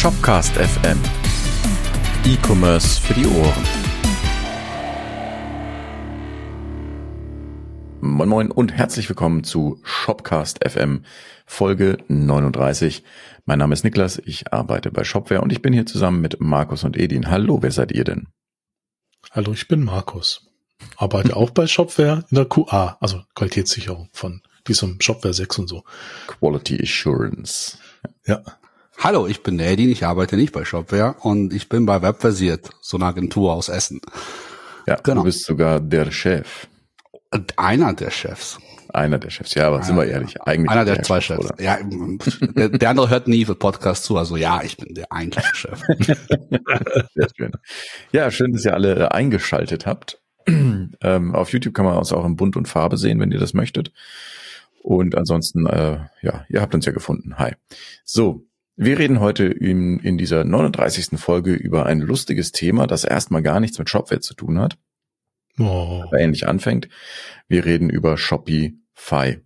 Shopcast FM. E-Commerce für die Ohren. Moin Moin und herzlich willkommen zu Shopcast FM Folge 39. Mein Name ist Niklas, ich arbeite bei Shopware und ich bin hier zusammen mit Markus und Edin. Hallo, wer seid ihr denn? Hallo, ich bin Markus. Arbeite auch bei Shopware in der QA, also Qualitätssicherung von diesem Shopware 6 und so. Quality Assurance. Ja. Hallo, ich bin Edin, ich arbeite nicht bei Shopware und ich bin bei Webversiert, so eine Agentur aus Essen. Ja, genau. du bist sogar der Chef. Einer der Chefs. Einer der Chefs, ja, aber einer, sind wir ehrlich, eigentlich. Einer der, der zwei Chefs. Chefs. Ja, der, der, andere hört nie für Podcast zu, also ja, ich bin der eigentliche Chef. Sehr schön. Ja, schön, dass ihr alle äh, eingeschaltet habt. ähm, auf YouTube kann man uns auch in Bunt und Farbe sehen, wenn ihr das möchtet. Und ansonsten, äh, ja, ihr habt uns ja gefunden. Hi. So, wir reden heute in, in dieser 39. Folge über ein lustiges Thema, das erstmal gar nichts mit Shopware zu tun hat. Oh. Aber ähnlich anfängt. Wir reden über Shopify.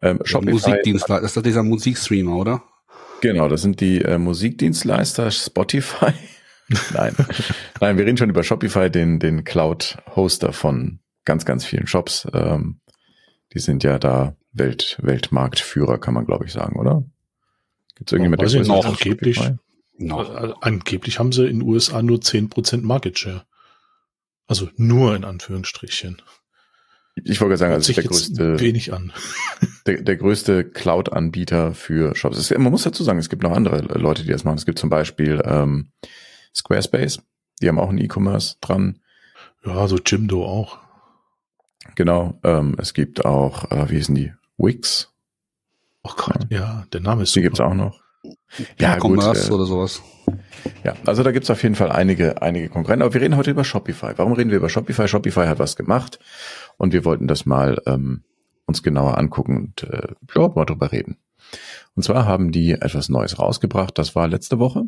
Ähm, Shopify Musikdienstleister, das ist dieser Musikstreamer, oder? Genau, das sind die äh, Musikdienstleister Spotify. Nein. Nein, wir reden schon über Shopify, den, den Cloud-Hoster von ganz, ganz vielen Shops. Ähm, die sind ja da Welt, Weltmarktführer, kann man glaube ich sagen, oder? Gibt es irgendjemand, der noch angeblich, no. also, angeblich haben sie in den USA nur 10% Market Share. Also nur in Anführungsstrichen. Ich wollte sagen, also der größte, wenig an. Der, der größte Cloud-Anbieter für Shops. Es, man muss dazu sagen, es gibt noch andere Leute, die das machen. Es gibt zum Beispiel ähm, Squarespace, die haben auch einen E-Commerce dran. Ja, so Jimdo auch. Genau. Ähm, es gibt auch, äh, wie hießen die? Wix. Oh Gott, ja, ja der Name ist. Die gibt's auch noch. Ja, Commerce äh, oder sowas. Ja, also da gibt's auf jeden Fall einige, einige Konkurrenten. Aber wir reden heute über Shopify. Warum reden wir über Shopify? Shopify hat was gemacht und wir wollten das mal ähm, uns genauer angucken und äh, ja, mal drüber reden. Und zwar haben die etwas Neues rausgebracht. Das war letzte Woche.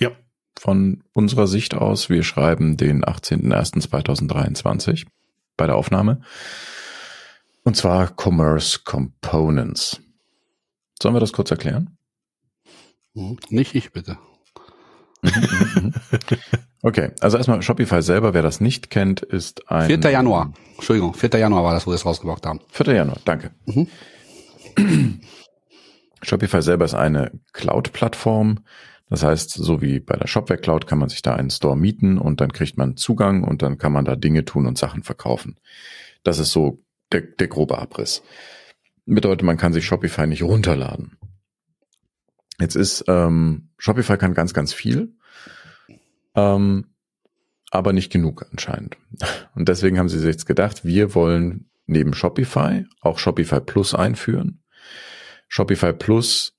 Ja. Von unserer Sicht aus. Wir schreiben den 18.01.2023 bei der Aufnahme. Und zwar Commerce Components. Sollen wir das kurz erklären? Hm, nicht ich, bitte. Mhm, mhm, mhm. okay, also erstmal Shopify selber, wer das nicht kennt, ist ein... 4. Januar, Entschuldigung, 4. Januar war das, wo wir es rausgebracht haben. 4. Januar, danke. Mhm. Shopify selber ist eine Cloud-Plattform. Das heißt, so wie bei der Shopware Cloud kann man sich da einen Store mieten und dann kriegt man Zugang und dann kann man da Dinge tun und Sachen verkaufen. Das ist so der, der grobe Abriss. Bedeutet, man kann sich Shopify nicht runterladen. Jetzt ist ähm, Shopify kann ganz, ganz viel, ähm, aber nicht genug anscheinend. Und deswegen haben sie sich jetzt gedacht, wir wollen neben Shopify auch Shopify Plus einführen. Shopify Plus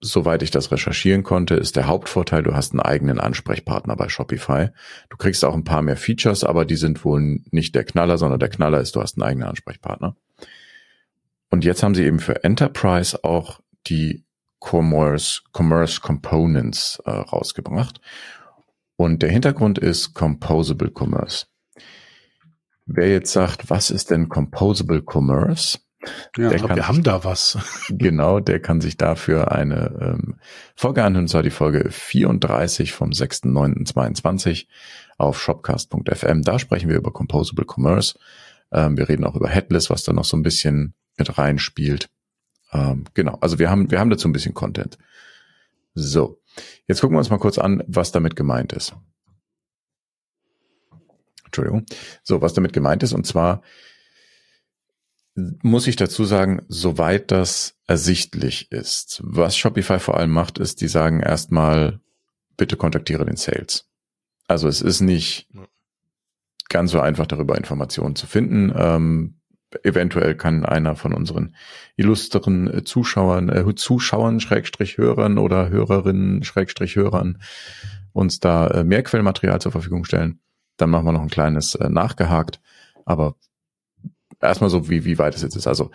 soweit ich das recherchieren konnte, ist der Hauptvorteil, du hast einen eigenen Ansprechpartner bei Shopify. Du kriegst auch ein paar mehr Features, aber die sind wohl nicht der Knaller, sondern der Knaller ist, du hast einen eigenen Ansprechpartner. Und jetzt haben sie eben für Enterprise auch die Commerce, Commerce Components äh, rausgebracht. Und der Hintergrund ist Composable Commerce. Wer jetzt sagt, was ist denn Composable Commerce? Ja, der kann, wir haben da was. Genau, der kann sich dafür eine ähm, Folge anhören, und zwar die Folge 34 vom 6.9.22 auf shopcast.fm. Da sprechen wir über Composable Commerce. Ähm, wir reden auch über Headless, was da noch so ein bisschen mit reinspielt. Ähm, genau, also wir haben, wir haben dazu ein bisschen Content. So, jetzt gucken wir uns mal kurz an, was damit gemeint ist. Entschuldigung. So, was damit gemeint ist, und zwar muss ich dazu sagen, soweit das ersichtlich ist. Was Shopify vor allem macht, ist, die sagen erstmal, bitte kontaktiere den Sales. Also es ist nicht ganz so einfach darüber Informationen zu finden. Ähm, eventuell kann einer von unseren illustren äh, Zuschauern, äh, Zuschauern, Schrägstrich Hörern oder Hörerinnen, Schrägstrich Hörern uns da äh, mehr Quellmaterial zur Verfügung stellen. Dann machen wir noch ein kleines äh, nachgehakt. Aber erstmal so, wie, wie weit es jetzt ist. Also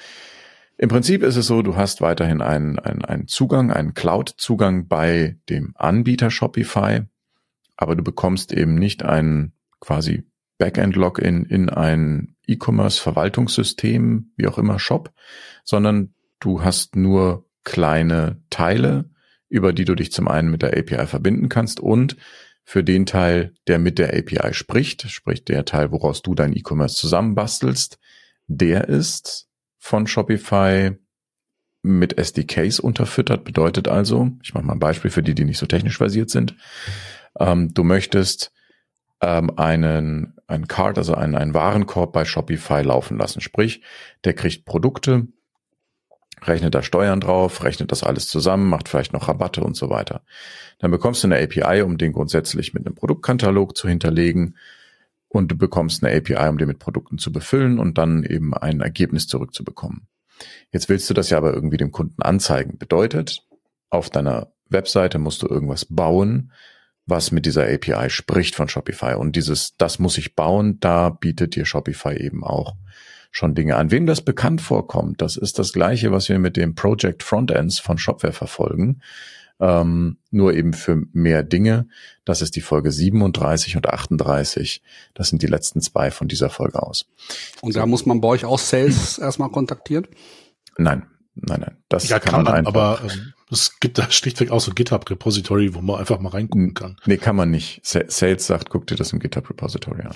im Prinzip ist es so, du hast weiterhin einen, einen, einen Zugang, einen Cloud-Zugang bei dem Anbieter Shopify, aber du bekommst eben nicht ein quasi Backend-Login in ein E-Commerce-Verwaltungssystem, wie auch immer Shop, sondern du hast nur kleine Teile über die du dich zum einen mit der API verbinden kannst und für den Teil, der mit der API spricht, sprich der Teil, woraus du dein E-Commerce zusammenbastelst, der ist von Shopify mit SDKs unterfüttert. Bedeutet also, ich mache mal ein Beispiel für die, die nicht so technisch versiert sind. Ähm, du möchtest ähm, einen, einen Card, also einen, einen Warenkorb bei Shopify laufen lassen. Sprich, der kriegt Produkte, rechnet da Steuern drauf, rechnet das alles zusammen, macht vielleicht noch Rabatte und so weiter. Dann bekommst du eine API, um den grundsätzlich mit einem Produktkatalog zu hinterlegen und du bekommst eine API, um den mit Produkten zu befüllen und dann eben ein Ergebnis zurückzubekommen. Jetzt willst du das ja aber irgendwie dem Kunden anzeigen. Bedeutet, auf deiner Webseite musst du irgendwas bauen, was mit dieser API spricht von Shopify. Und dieses, das muss ich bauen, da bietet dir Shopify eben auch schon Dinge an. Wem das bekannt vorkommt, das ist das gleiche, was wir mit dem Project Frontends von Shopware verfolgen. Ähm, nur eben für mehr Dinge. Das ist die Folge 37 und 38. Das sind die letzten zwei von dieser Folge aus. Und da muss man bei euch auch Sales erstmal kontaktieren? Nein, nein, nein. Das ja, kann, man, einfach. aber ähm, es gibt da schlichtweg auch so ein GitHub-Repository, wo man einfach mal reingucken kann. Nee, kann man nicht. Sales sagt, guck dir das im GitHub-Repository an.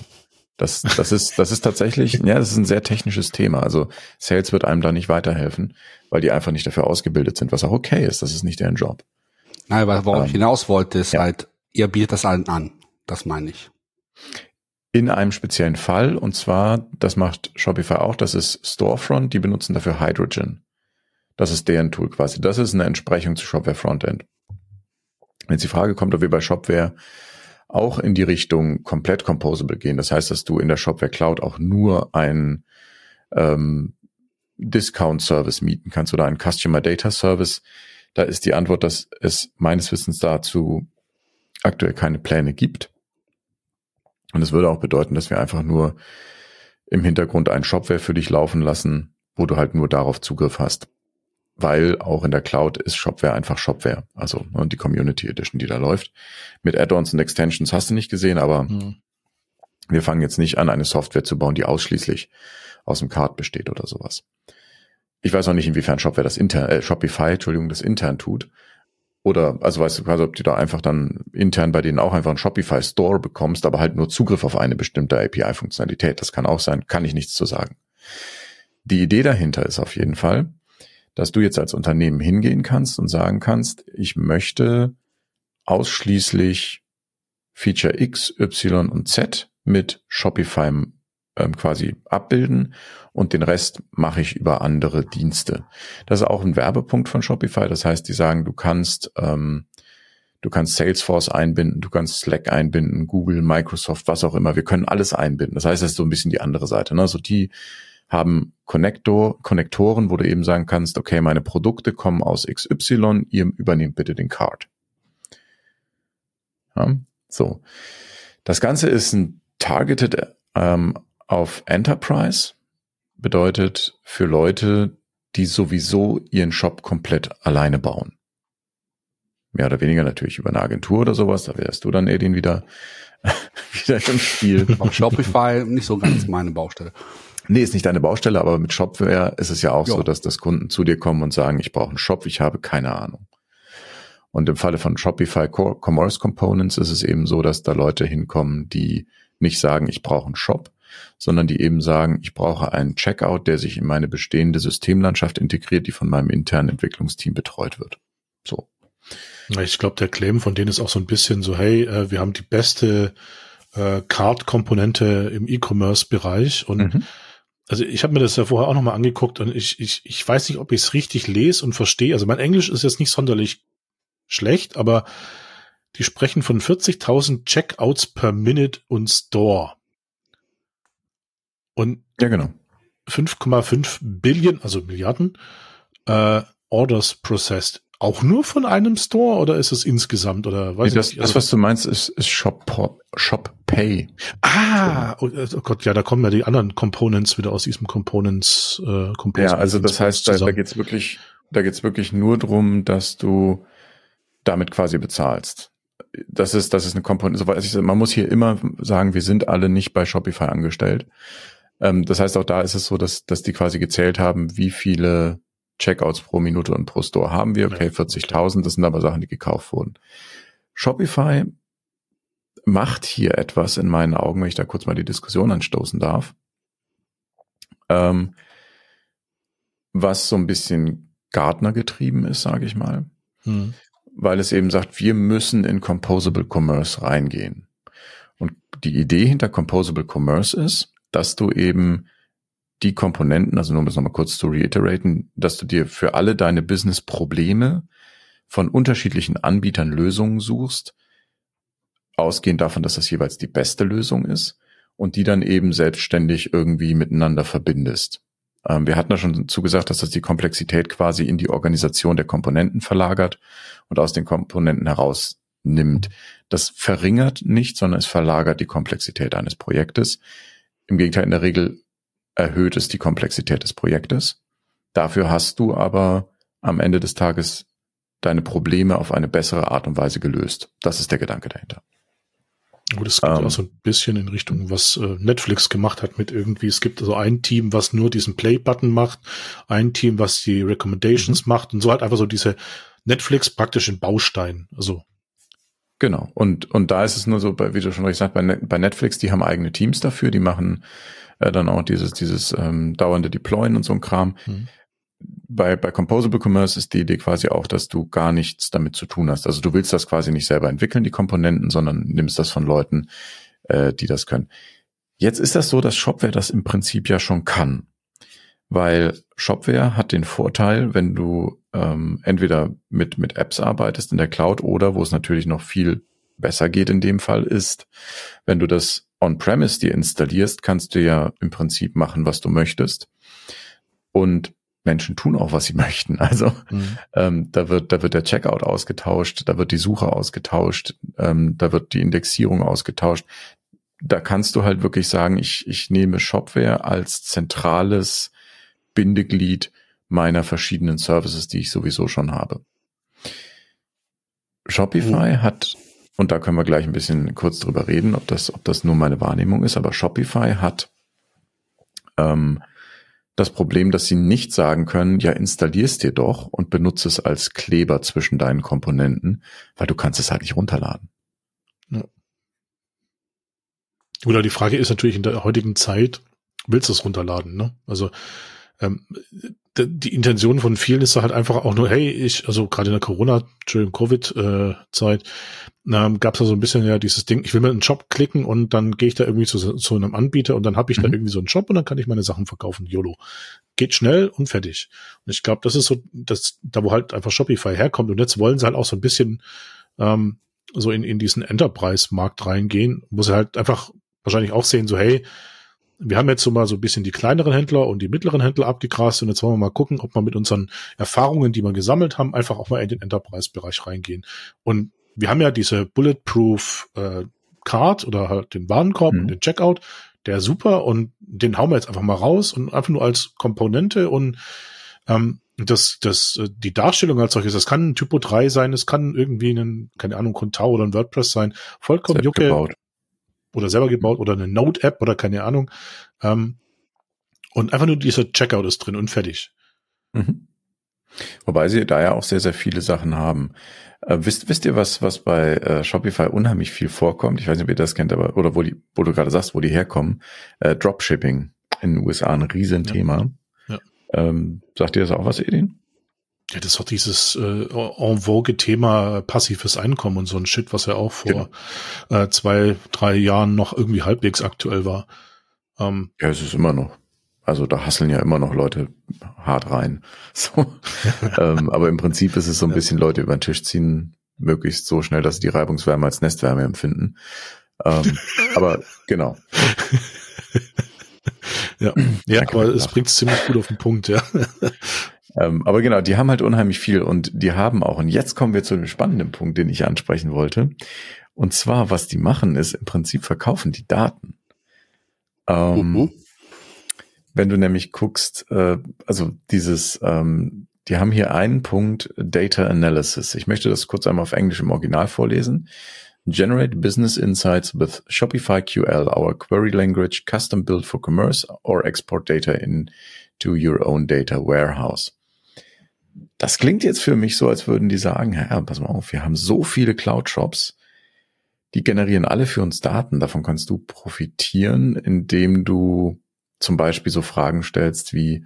Das, das ist, das ist tatsächlich, ja, das ist ein sehr technisches Thema. Also Sales wird einem da nicht weiterhelfen, weil die einfach nicht dafür ausgebildet sind, was auch okay ist. Das ist nicht deren Job. Nein, aber worauf ähm, ich hinaus wollte, ist ja. halt, ihr bietet das allen an. Das meine ich. In einem speziellen Fall, und zwar, das macht Shopify auch, das ist Storefront, die benutzen dafür Hydrogen. Das ist deren Tool quasi. Das ist eine Entsprechung zu Shopware Frontend. Wenn jetzt die Frage kommt, ob wir bei Shopware auch in die Richtung komplett composable gehen, das heißt, dass du in der Shopware Cloud auch nur ein ähm, Discount Service mieten kannst oder ein Customer Data Service, da ist die Antwort, dass es meines Wissens dazu aktuell keine Pläne gibt. Und es würde auch bedeuten, dass wir einfach nur im Hintergrund ein Shopware für dich laufen lassen, wo du halt nur darauf Zugriff hast. Weil auch in der Cloud ist Shopware einfach Shopware. Also und ne, die Community Edition, die da läuft. Mit Add-ons und Extensions hast du nicht gesehen, aber mhm. wir fangen jetzt nicht an, eine Software zu bauen, die ausschließlich aus dem Card besteht oder sowas. Ich weiß auch nicht, inwiefern Shopware das intern, äh, Shopify, Entschuldigung, das intern tut. Oder, also weißt du quasi, ob du da einfach dann intern bei denen auch einfach einen Shopify Store bekommst, aber halt nur Zugriff auf eine bestimmte API-Funktionalität. Das kann auch sein, kann ich nichts zu sagen. Die Idee dahinter ist auf jeden Fall, dass du jetzt als Unternehmen hingehen kannst und sagen kannst, ich möchte ausschließlich Feature X, Y und Z mit Shopify ähm, quasi abbilden und den Rest mache ich über andere Dienste. Das ist auch ein Werbepunkt von Shopify. Das heißt, die sagen, du kannst ähm, du kannst Salesforce einbinden, du kannst Slack einbinden, Google, Microsoft, was auch immer. Wir können alles einbinden. Das heißt, das ist so ein bisschen die andere Seite. Ne? Also die haben Connector, Konnektoren, wo du eben sagen kannst, okay, meine Produkte kommen aus XY, ihr übernehmt bitte den Card. Ja, so. Das Ganze ist ein targeted ähm, auf Enterprise bedeutet für Leute, die sowieso ihren Shop komplett alleine bauen. Mehr oder weniger natürlich über eine Agentur oder sowas, da wärst du dann Edin wieder, wieder im Spiel. Auf Shopify nicht so ganz meine Baustelle. Nee, ist nicht deine Baustelle, aber mit Shopware ist es ja auch jo. so, dass das Kunden zu dir kommen und sagen, ich brauche einen Shop, ich habe keine Ahnung. Und im Falle von Shopify Commerce Components ist es eben so, dass da Leute hinkommen, die nicht sagen, ich brauche einen Shop, sondern die eben sagen, ich brauche einen Checkout, der sich in meine bestehende Systemlandschaft integriert, die von meinem internen Entwicklungsteam betreut wird. So. Ich glaube, der Claim von denen ist auch so ein bisschen so, hey, äh, wir haben die beste äh, Card-Komponente im E-Commerce-Bereich und mhm. Also ich habe mir das ja vorher auch nochmal angeguckt und ich, ich, ich weiß nicht, ob ich es richtig lese und verstehe. Also mein Englisch ist jetzt nicht sonderlich schlecht, aber die sprechen von 40.000 Checkouts per Minute und Store. Und ja, genau. 5,5 Billion, also Milliarden, äh, Orders processed. Auch nur von einem Store oder ist es insgesamt oder weiß nee, das, nicht? Also, das, was du meinst, ist, ist Shop, Shop Pay. Ah, oh, oh, Gott, ja, da kommen ja die anderen Components wieder aus diesem Components. Äh, Components ja, also das heißt, da, da geht's wirklich, da geht's wirklich nur drum, dass du damit quasi bezahlst. Das ist, das ist eine Komponente. Also man muss hier immer sagen, wir sind alle nicht bei Shopify angestellt. Ähm, das heißt, auch da ist es so, dass, dass die quasi gezählt haben, wie viele Checkouts pro Minute und pro Store haben wir. Okay, 40.000, das sind aber Sachen, die gekauft wurden. Shopify macht hier etwas in meinen Augen, wenn ich da kurz mal die Diskussion anstoßen darf, ähm, was so ein bisschen Gartner getrieben ist, sage ich mal, hm. weil es eben sagt, wir müssen in Composable Commerce reingehen. Und die Idee hinter Composable Commerce ist, dass du eben die Komponenten, also nur um das nochmal kurz zu reiteraten, dass du dir für alle deine Business-Probleme von unterschiedlichen Anbietern Lösungen suchst, ausgehend davon, dass das jeweils die beste Lösung ist und die dann eben selbstständig irgendwie miteinander verbindest. Ähm, wir hatten da schon zugesagt, dass das die Komplexität quasi in die Organisation der Komponenten verlagert und aus den Komponenten herausnimmt. Das verringert nicht, sondern es verlagert die Komplexität eines Projektes. Im Gegenteil, in der Regel erhöht es die Komplexität des Projektes. Dafür hast du aber am Ende des Tages deine Probleme auf eine bessere Art und Weise gelöst. Das ist der Gedanke dahinter. Gut, es geht um, auch so ein bisschen in Richtung, was äh, Netflix gemacht hat mit irgendwie, es gibt also ein Team, was nur diesen Play-Button macht, ein Team, was die Recommendations mhm. macht und so halt einfach so diese Netflix praktisch in Baustein. Also Genau. Und, und da ist es nur so, wie du schon richtig sagst, bei, bei Netflix, die haben eigene Teams dafür, die machen äh, dann auch dieses, dieses ähm, dauernde Deployen und so ein Kram. Mhm. Bei, bei Composable Commerce ist die Idee quasi auch, dass du gar nichts damit zu tun hast. Also du willst das quasi nicht selber entwickeln, die Komponenten, sondern nimmst das von Leuten, äh, die das können. Jetzt ist das so, dass Shopware das im Prinzip ja schon kann. Weil Shopware hat den Vorteil, wenn du ähm, entweder mit, mit Apps arbeitest in der Cloud oder wo es natürlich noch viel besser geht in dem Fall ist, wenn du das on-premise dir installierst, kannst du ja im Prinzip machen, was du möchtest. Und Menschen tun auch, was sie möchten. Also mhm. ähm, da wird da wird der Checkout ausgetauscht, da wird die Suche ausgetauscht, ähm, da wird die Indexierung ausgetauscht. Da kannst du halt wirklich sagen, ich ich nehme Shopware als zentrales Bindeglied meiner verschiedenen Services, die ich sowieso schon habe. Shopify mhm. hat und da können wir gleich ein bisschen kurz drüber reden, ob das, ob das nur meine Wahrnehmung ist. Aber Shopify hat ähm, das Problem, dass sie nicht sagen können, ja, installierst dir doch und benutze es als Kleber zwischen deinen Komponenten, weil du kannst es halt nicht runterladen. Ja. Oder die Frage ist natürlich in der heutigen Zeit, willst du es runterladen? Ne? Also ähm, die Intention von vielen ist halt einfach auch nur, hey, ich, also gerade in der Corona, Entschuldigung, Covid-Zeit, äh, ähm, gab es da so ein bisschen ja dieses Ding, ich will mir einen Job klicken und dann gehe ich da irgendwie zu, zu einem Anbieter und dann habe ich mhm. da irgendwie so einen Job und dann kann ich meine Sachen verkaufen, YOLO. Geht schnell und fertig. Und ich glaube, das ist so, das, da wo halt einfach Shopify herkommt und jetzt wollen sie halt auch so ein bisschen ähm, so in, in diesen Enterprise-Markt reingehen, wo sie halt einfach wahrscheinlich auch sehen, so hey, wir haben jetzt so mal so ein bisschen die kleineren Händler und die mittleren Händler abgegrast und jetzt wollen wir mal gucken, ob wir mit unseren Erfahrungen, die wir gesammelt haben, einfach auch mal in den Enterprise-Bereich reingehen. Und wir haben ja diese Bulletproof äh, Card oder halt den Warenkorb mhm. und den Checkout, der super und den hauen wir jetzt einfach mal raus und einfach nur als Komponente und ähm, das, das, äh, die Darstellung als solches, das kann ein Typo 3 sein, es kann irgendwie ein, keine Ahnung, Contao oder ein WordPress sein, vollkommen Jucke. Gebaut oder selber gebaut oder eine Node-App oder keine Ahnung. Ähm, und einfach nur dieser Checkout ist drin und fertig. Mhm. Wobei sie da ja auch sehr, sehr viele Sachen haben. Äh, wisst, wisst ihr, was, was bei äh, Shopify unheimlich viel vorkommt? Ich weiß nicht, ob ihr das kennt, aber, oder wo die, wo du gerade sagst, wo die herkommen. Äh, Dropshipping in den USA ein Riesenthema. Ja. ja. Ähm, sagt ihr das auch was, Edin? Ja, das ist doch dieses äh, en vogue Thema passives Einkommen und so ein Shit, was ja auch vor genau. äh, zwei, drei Jahren noch irgendwie halbwegs aktuell war. Ähm, ja, es ist immer noch. Also da hasseln ja immer noch Leute hart rein. So. ähm, aber im Prinzip ist es so ein bisschen Leute über den Tisch ziehen, möglichst so schnell, dass sie die Reibungswärme als Nestwärme empfinden. Ähm, aber genau. ja, ja aber es bringt es ziemlich gut auf den Punkt, ja. Ähm, aber genau, die haben halt unheimlich viel und die haben auch, und jetzt kommen wir zu dem spannenden Punkt, den ich ansprechen wollte. Und zwar, was die machen, ist im Prinzip verkaufen die Daten. Ähm, -huh. Wenn du nämlich guckst, äh, also dieses, ähm, die haben hier einen Punkt Data Analysis. Ich möchte das kurz einmal auf Englisch im Original vorlesen. Generate business insights with Shopify QL, our query language, custom built for commerce or export data into your own data warehouse. Das klingt jetzt für mich so, als würden die sagen, ja, pass mal auf, wir haben so viele Cloud-Shops, die generieren alle für uns Daten. Davon kannst du profitieren, indem du zum Beispiel so Fragen stellst wie,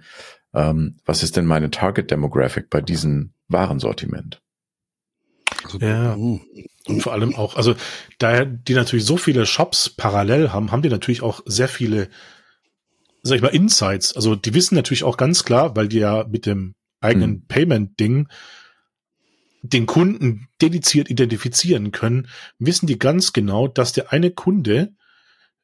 ähm, was ist denn meine Target Demographic bei diesem Warensortiment? Also, ja. Uh. Und vor allem auch, also da die natürlich so viele Shops parallel haben, haben die natürlich auch sehr viele, sag ich mal, Insights. Also die wissen natürlich auch ganz klar, weil die ja mit dem eigenen hm. Payment-Ding den Kunden dediziert identifizieren können, wissen die ganz genau, dass der eine Kunde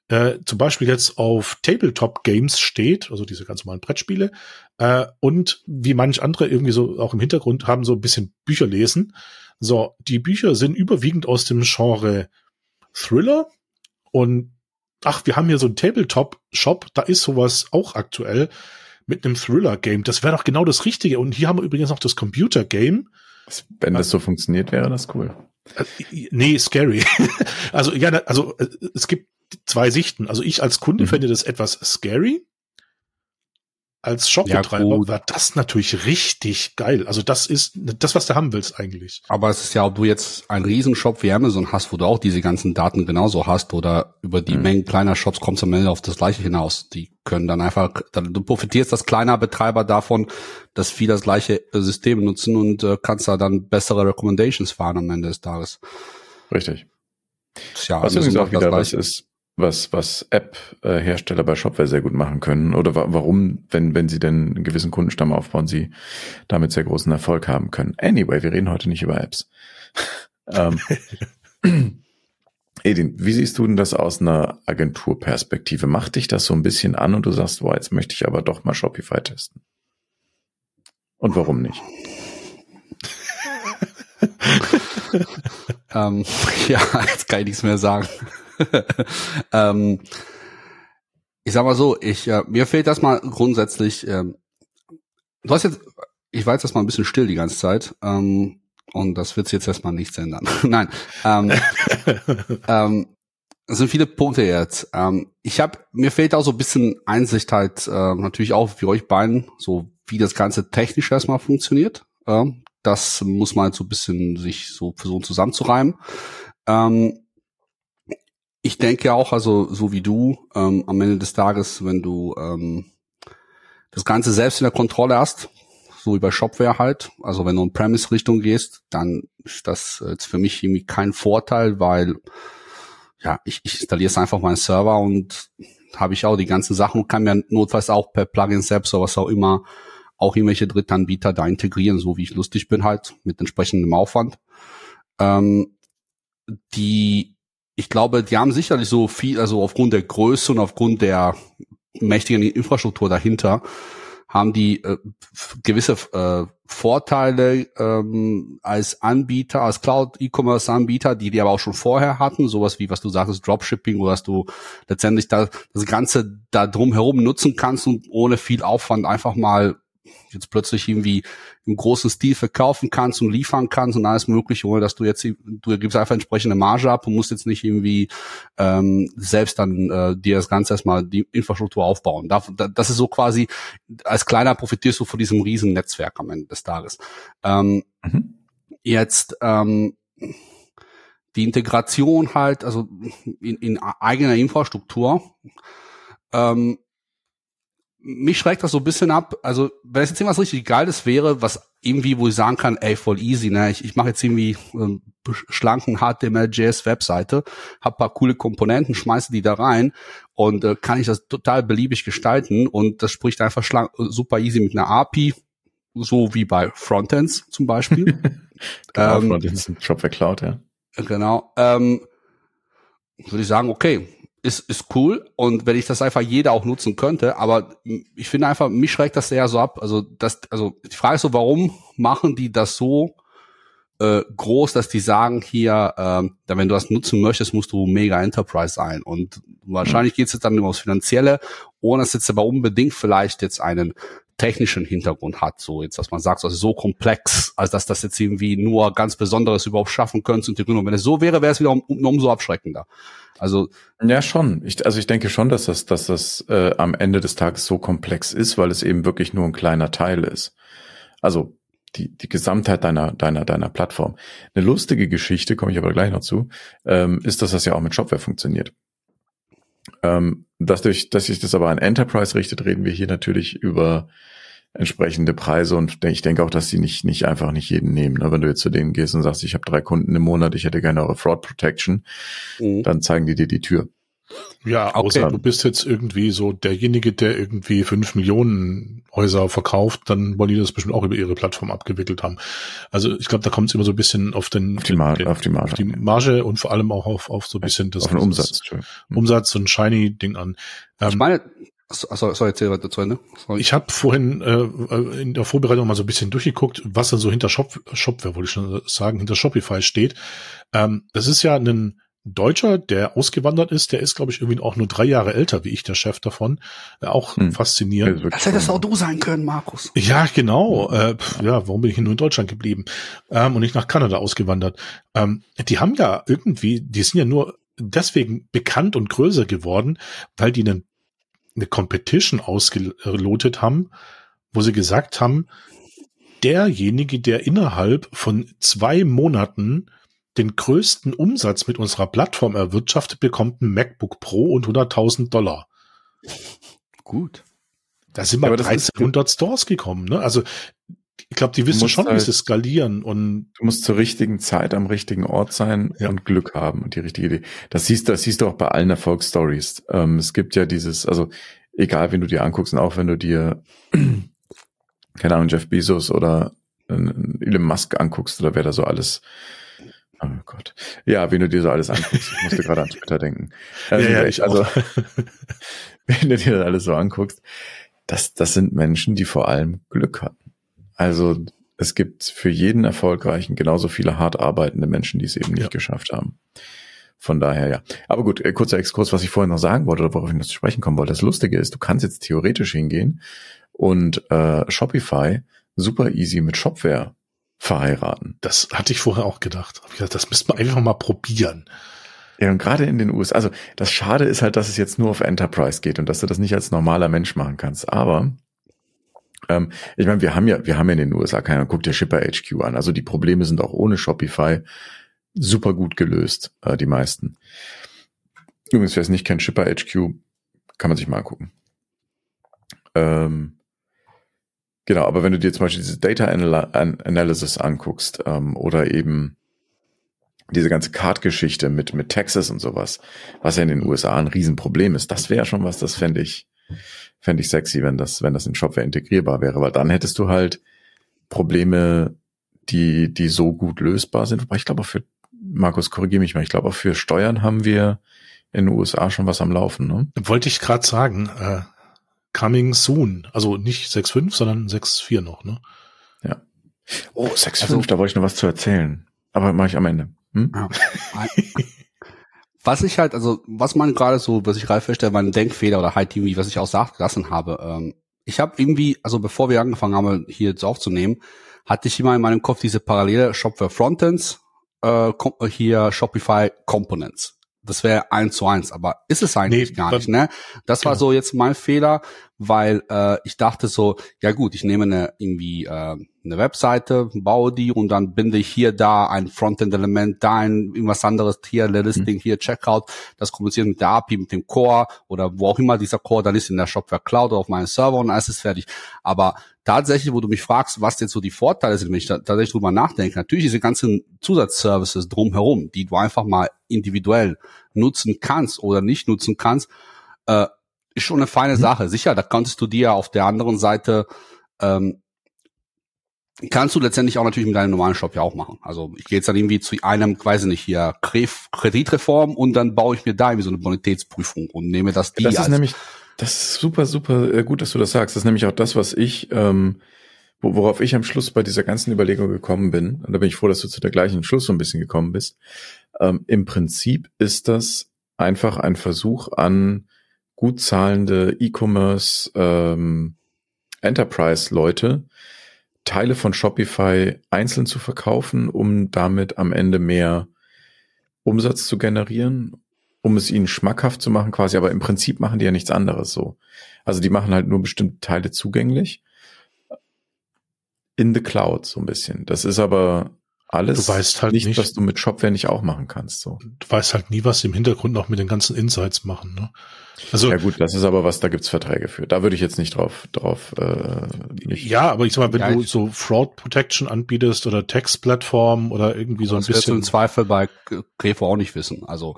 äh, zum Beispiel jetzt auf Tabletop-Games steht, also diese ganz normalen Brettspiele, äh, und wie manch andere irgendwie so auch im Hintergrund haben so ein bisschen Bücher lesen. So, die Bücher sind überwiegend aus dem Genre Thriller und ach, wir haben hier so einen Tabletop-Shop, da ist sowas auch aktuell mit einem Thriller-Game. Das wäre doch genau das Richtige. Und hier haben wir übrigens noch das Computer-Game. Wenn das so funktioniert, wäre das cool. Äh, nee, scary. also, ja, also äh, es gibt zwei Sichten. Also ich als Kunde mhm. fände das etwas scary. Als Shopbetreiber ja, war das natürlich richtig geil. Also das ist das, was du haben willst eigentlich. Aber es ist ja, ob du jetzt einen Riesenshop wie Amazon hast, wo du auch diese ganzen Daten genauso hast oder über die mhm. Mengen kleiner Shops kommst du am Ende auf das gleiche hinaus. Die können dann einfach, dann, du profitierst als kleiner Betreiber davon, dass viele das gleiche System nutzen und äh, kannst da dann bessere Recommendations fahren am Ende des Tages. Richtig. Ja, was übrigens auch wieder was ist, was, was App-Hersteller bei Shopware sehr gut machen können oder wa warum, wenn, wenn sie denn einen gewissen Kundenstamm aufbauen, sie damit sehr großen Erfolg haben können. Anyway, wir reden heute nicht über Apps. ähm, Edin, wie siehst du denn das aus einer Agenturperspektive? Macht dich das so ein bisschen an und du sagst, boah, jetzt möchte ich aber doch mal Shopify testen? Und warum nicht? ähm, ja, jetzt kann ich nichts mehr sagen. ähm, ich sag mal so, ich äh, mir fehlt das mal grundsätzlich. Ähm, du hast jetzt, ich war jetzt erstmal ein bisschen still die ganze Zeit. Ähm, und das wird jetzt erstmal nichts ändern. Nein. Ähm, ähm, es sind viele Punkte jetzt. Ähm, ich habe mir fehlt auch so ein bisschen Einsicht halt äh, natürlich auch für euch beiden, so wie das ganze technisch erstmal funktioniert. Äh, das muss man halt so ein bisschen sich so versuchen zusammenzureimen. Ähm, ich denke auch, also so wie du, ähm, am Ende des Tages, wenn du ähm, das Ganze selbst in der Kontrolle hast, so bei Shopware halt, also wenn du in Premise-Richtung gehst, dann ist das jetzt für mich irgendwie kein Vorteil, weil ja, ich, ich installiere es einfach meinen Server und habe ich auch die ganzen Sachen und kann mir notfalls auch per Plugin selbst oder was auch immer auch irgendwelche Drittanbieter da integrieren, so wie ich lustig bin halt, mit entsprechendem Aufwand. Ähm, die ich glaube, die haben sicherlich so viel, also aufgrund der Größe und aufgrund der mächtigen Infrastruktur dahinter, haben die äh, gewisse äh, Vorteile ähm, als Anbieter, als Cloud-E-Commerce-Anbieter, die die aber auch schon vorher hatten, sowas wie was du sagst, Dropshipping, wo dass du letztendlich da, das Ganze da drumherum nutzen kannst und ohne viel Aufwand einfach mal jetzt plötzlich irgendwie im großen Stil verkaufen kannst und liefern kannst und alles mögliche, ohne dass du jetzt, du gibst einfach entsprechende Marge ab und musst jetzt nicht irgendwie ähm, selbst dann äh, dir das Ganze erstmal die Infrastruktur aufbauen. Das, ist so quasi, als kleiner profitierst du von diesem riesen Netzwerk am Ende des Tages. Ähm, mhm. Jetzt ähm, die Integration halt, also in, in eigener Infrastruktur, ähm, mich schreckt das so ein bisschen ab. Also, wenn es jetzt irgendwas richtig Geiles wäre, was irgendwie, wo ich sagen kann, ey, voll easy, ne? Ich, ich mache jetzt irgendwie ähm, schlanken HTML-JS-Webseite, hab paar coole Komponenten, schmeiße die da rein und äh, kann ich das total beliebig gestalten und das spricht einfach schlank, super easy mit einer API, so wie bei Frontends zum Beispiel. genau, ähm, Frontends Shopware Cloud, ja. Genau. Ähm, würde ich sagen, okay, ist, ist cool und wenn ich das einfach jeder auch nutzen könnte, aber ich finde einfach, mich schreckt das eher so ab. Also das, also die Frage ist so, warum machen die das so äh, groß, dass die sagen hier, äh, wenn du das nutzen möchtest, musst du mega Enterprise sein. Und wahrscheinlich geht es jetzt dann nur aufs Finanzielle, ohne dass jetzt aber unbedingt vielleicht jetzt einen technischen Hintergrund hat, so jetzt, dass man sagt, also so komplex, als dass das jetzt irgendwie nur ganz Besonderes überhaupt schaffen könnte. Und wenn es so wäre, wäre es wieder um, umso abschreckender. Also ja schon. Ich, also ich denke schon, dass das, dass das äh, am Ende des Tages so komplex ist, weil es eben wirklich nur ein kleiner Teil ist. Also die, die Gesamtheit deiner, deiner, deiner Plattform. Eine lustige Geschichte, komme ich aber gleich noch zu, ähm, ist, dass das ja auch mit Shopware funktioniert. Ähm, dass, durch, dass sich das aber an Enterprise richtet, reden wir hier natürlich über entsprechende Preise und ich denke auch, dass sie nicht, nicht einfach nicht jeden nehmen. Ne? Wenn du jetzt zu denen gehst und sagst, ich habe drei Kunden im Monat, ich hätte gerne eure Fraud Protection, mhm. dann zeigen die dir die Tür. Ja, außer okay. du bist jetzt irgendwie so derjenige, der irgendwie fünf Millionen Häuser verkauft, dann wollen die das bestimmt auch über ihre Plattform abgewickelt haben. Also ich glaube, da kommt es immer so ein bisschen auf den, auf die, Mar den, auf die, Marge, auf die Marge und vor allem auch auf, auf so ein bisschen das, auf den Umsatz, das Umsatz und shiny Ding an. Ähm, ich meine, Sorry, sorry, erzähl weiter zu Ende. Sorry. Ich habe vorhin äh, in der Vorbereitung mal so ein bisschen durchgeguckt, was dann so hinter Shop, Shopware, wollte ich schon sagen, hinter Shopify steht. Ähm, das ist ja ein Deutscher, der ausgewandert ist, der ist, glaube ich, irgendwie auch nur drei Jahre älter wie ich, der Chef davon. Äh, auch hm. faszinierend. Das hätte es auch du sein können, Markus. Ja, genau. Äh, ja, warum bin ich nur in Deutschland geblieben ähm, und nicht nach Kanada ausgewandert? Ähm, die haben ja irgendwie, die sind ja nur deswegen bekannt und größer geworden, weil die einen, eine Competition ausgelotet haben, wo sie gesagt haben, derjenige, der innerhalb von zwei Monaten den größten Umsatz mit unserer Plattform erwirtschaftet, bekommt ein MacBook Pro und 100.000 Dollar. Gut. Da sind wir ja, 1300 Stores gekommen. Ne? Also ich glaube, die wissen schon, halt, wie sie skalieren und du musst zur richtigen Zeit am richtigen Ort sein ja. und Glück haben und die richtige Idee. Das siehst du, das siehst du auch bei allen Erfolgsstories. Ähm, es gibt ja dieses, also egal, wenn du dir anguckst und auch wenn du dir keine Ahnung Jeff Bezos oder Elon Musk anguckst oder wer da so alles Oh Gott. Ja, wenn du dir so alles anguckst, ich musste gerade an Twitter denken. Also, ja, ja, ich also, wenn du dir das alles so anguckst, das, das sind Menschen, die vor allem Glück hatten. Also, es gibt für jeden Erfolgreichen genauso viele hart arbeitende Menschen, die es eben nicht ja. geschafft haben. Von daher, ja. Aber gut, äh, kurzer Exkurs, was ich vorhin noch sagen wollte, oder worauf ich noch zu sprechen kommen wollte. Das Lustige ist, du kannst jetzt theoretisch hingehen und äh, Shopify super easy mit Shopware verheiraten. Das hatte ich vorher auch gedacht. Hab ich gedacht, das müsste man einfach mal probieren. Ja, und gerade in den USA, also das Schade ist halt, dass es jetzt nur auf Enterprise geht und dass du das nicht als normaler Mensch machen kannst. Aber ähm, ich meine, wir haben ja, wir haben ja in den USA keiner, guck dir Shipper HQ an. Also die Probleme sind auch ohne Shopify super gut gelöst, äh, die meisten. Übrigens, wer es nicht kennt, Shipper HQ, kann man sich mal angucken. Ähm, Genau, aber wenn du dir zum Beispiel diese Data Analysis anguckst ähm, oder eben diese ganze Card-Geschichte mit, mit Texas und sowas, was ja in den USA ein Riesenproblem ist, das wäre schon was, das fände ich, fände ich sexy, wenn das, wenn das in Shopware integrierbar wäre, weil dann hättest du halt Probleme, die, die so gut lösbar sind. Wobei ich glaube auch für, Markus, korrigiere mich mal, ich glaube auch für Steuern haben wir in den USA schon was am Laufen, ne? Wollte ich gerade sagen, äh, Coming Soon. Also nicht 6.5, sondern 6.4 noch, ne? Ja. Oh, 6.5, also, da wollte ich noch was zu erzählen. Aber mache ich am Ende. Hm? Ja. was ich halt, also was man gerade so, was ich gerade feststelle, mein Denkfehler oder halt irgendwie, was ich auch sagen lassen habe, ähm, ich habe irgendwie, also bevor wir angefangen haben, hier jetzt aufzunehmen, hatte ich immer in meinem Kopf diese parallele Shopware Frontends, äh, hier Shopify Components das wäre eins zu eins, aber ist es eigentlich nee, gar nicht, ne? Das war genau. so jetzt mein Fehler, weil äh, ich dachte so, ja gut, ich nehme eine irgendwie äh, eine Webseite, baue die und dann binde ich hier da ein Frontend-Element, da ein irgendwas anderes, hier Listing, mhm. hier Checkout, das kommuniziert mit der API, mit dem Core oder wo auch immer dieser Core dann ist in der Shopware Cloud oder auf meinem Server und alles ist fertig. Aber tatsächlich, wo du mich fragst, was jetzt so die Vorteile sind, wenn ich da tatsächlich drüber nachdenke, natürlich diese ganzen Zusatzservices drumherum, die du einfach mal individuell nutzen kannst oder nicht nutzen kannst, äh, ist schon eine feine mhm. Sache. Sicher, da kannst du dir auf der anderen Seite ähm, kannst du letztendlich auch natürlich mit deinem normalen Shop ja auch machen. Also ich gehe jetzt dann irgendwie zu einem, weiß ich nicht, hier Kreditreform und dann baue ich mir da irgendwie so eine Bonitätsprüfung und nehme das die Das ist nämlich das ist super, super äh, gut, dass du das sagst. Das ist nämlich auch das, was ich, ähm, worauf ich am Schluss bei dieser ganzen Überlegung gekommen bin. Und da bin ich froh, dass du zu der gleichen Schluss so ein bisschen gekommen bist. Ähm, Im Prinzip ist das einfach ein Versuch an gut zahlende E-Commerce ähm, Enterprise-Leute, Teile von Shopify einzeln zu verkaufen, um damit am Ende mehr Umsatz zu generieren um es ihnen schmackhaft zu machen quasi, aber im Prinzip machen die ja nichts anderes so. Also die machen halt nur bestimmte Teile zugänglich. in the cloud so ein bisschen. Das ist aber alles du weißt halt nicht, nicht, was du mit Shopware nicht auch machen kannst. So. Du weißt halt nie, was sie im Hintergrund noch mit den ganzen Insights machen. Ne? Also ja gut, das ist aber was, da gibt's Verträge für. Da würde ich jetzt nicht drauf, drauf. Äh, nicht ja, aber ich sag mal, wenn ja, du so Fraud Protection anbietest oder Textplattform oder irgendwie so ein bisschen. Das wirst du im Zweifel bei Grefo auch nicht wissen. Also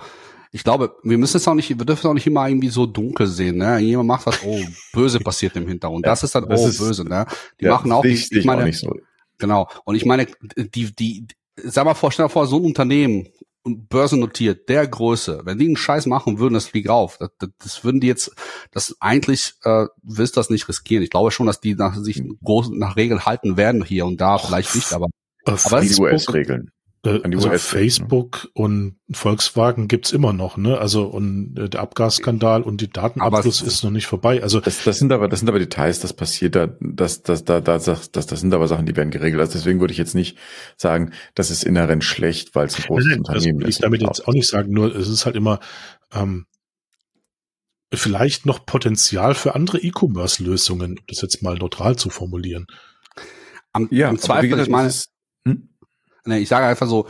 ich glaube, wir müssen es auch nicht, wir dürfen es auch nicht immer irgendwie so dunkel sehen, ne? Jemand macht was, oh, böse passiert im Hintergrund. Das ist dann, das oh, ist, böse, ne? Die ja, machen auch, ich, ich meine, auch nicht so. Genau. Und ich meine, die, die, sag mal vor, stell dir vor, so ein Unternehmen, börsennotiert, der Größe, wenn die einen Scheiß machen würden, das fliegt auf. Das, das, das würden die jetzt, das eigentlich äh, willst das nicht riskieren. Ich glaube schon, dass die nach sich groß nach Regeln halten werden hier und da, vielleicht nicht, aber, aber die US-Regeln. Äh, also Facebook und Volkswagen gibt's immer noch, ne? Also und äh, der Abgasskandal und die Datenabfluss ist noch nicht vorbei. Also das, das sind aber das sind aber Details, das passiert da, das das da da das, das das sind aber Sachen, die werden geregelt. Also deswegen würde ich jetzt nicht sagen, das ist inhärent schlecht, weil es ein großes nein, Unternehmen das ist. Ich damit jetzt auch nicht sagen. Nur es ist halt immer ähm, vielleicht noch Potenzial für andere E-Commerce-Lösungen, das jetzt mal neutral zu formulieren. Am, ja, im Zweifel, ich meine, hm? Ne, ich sage einfach so,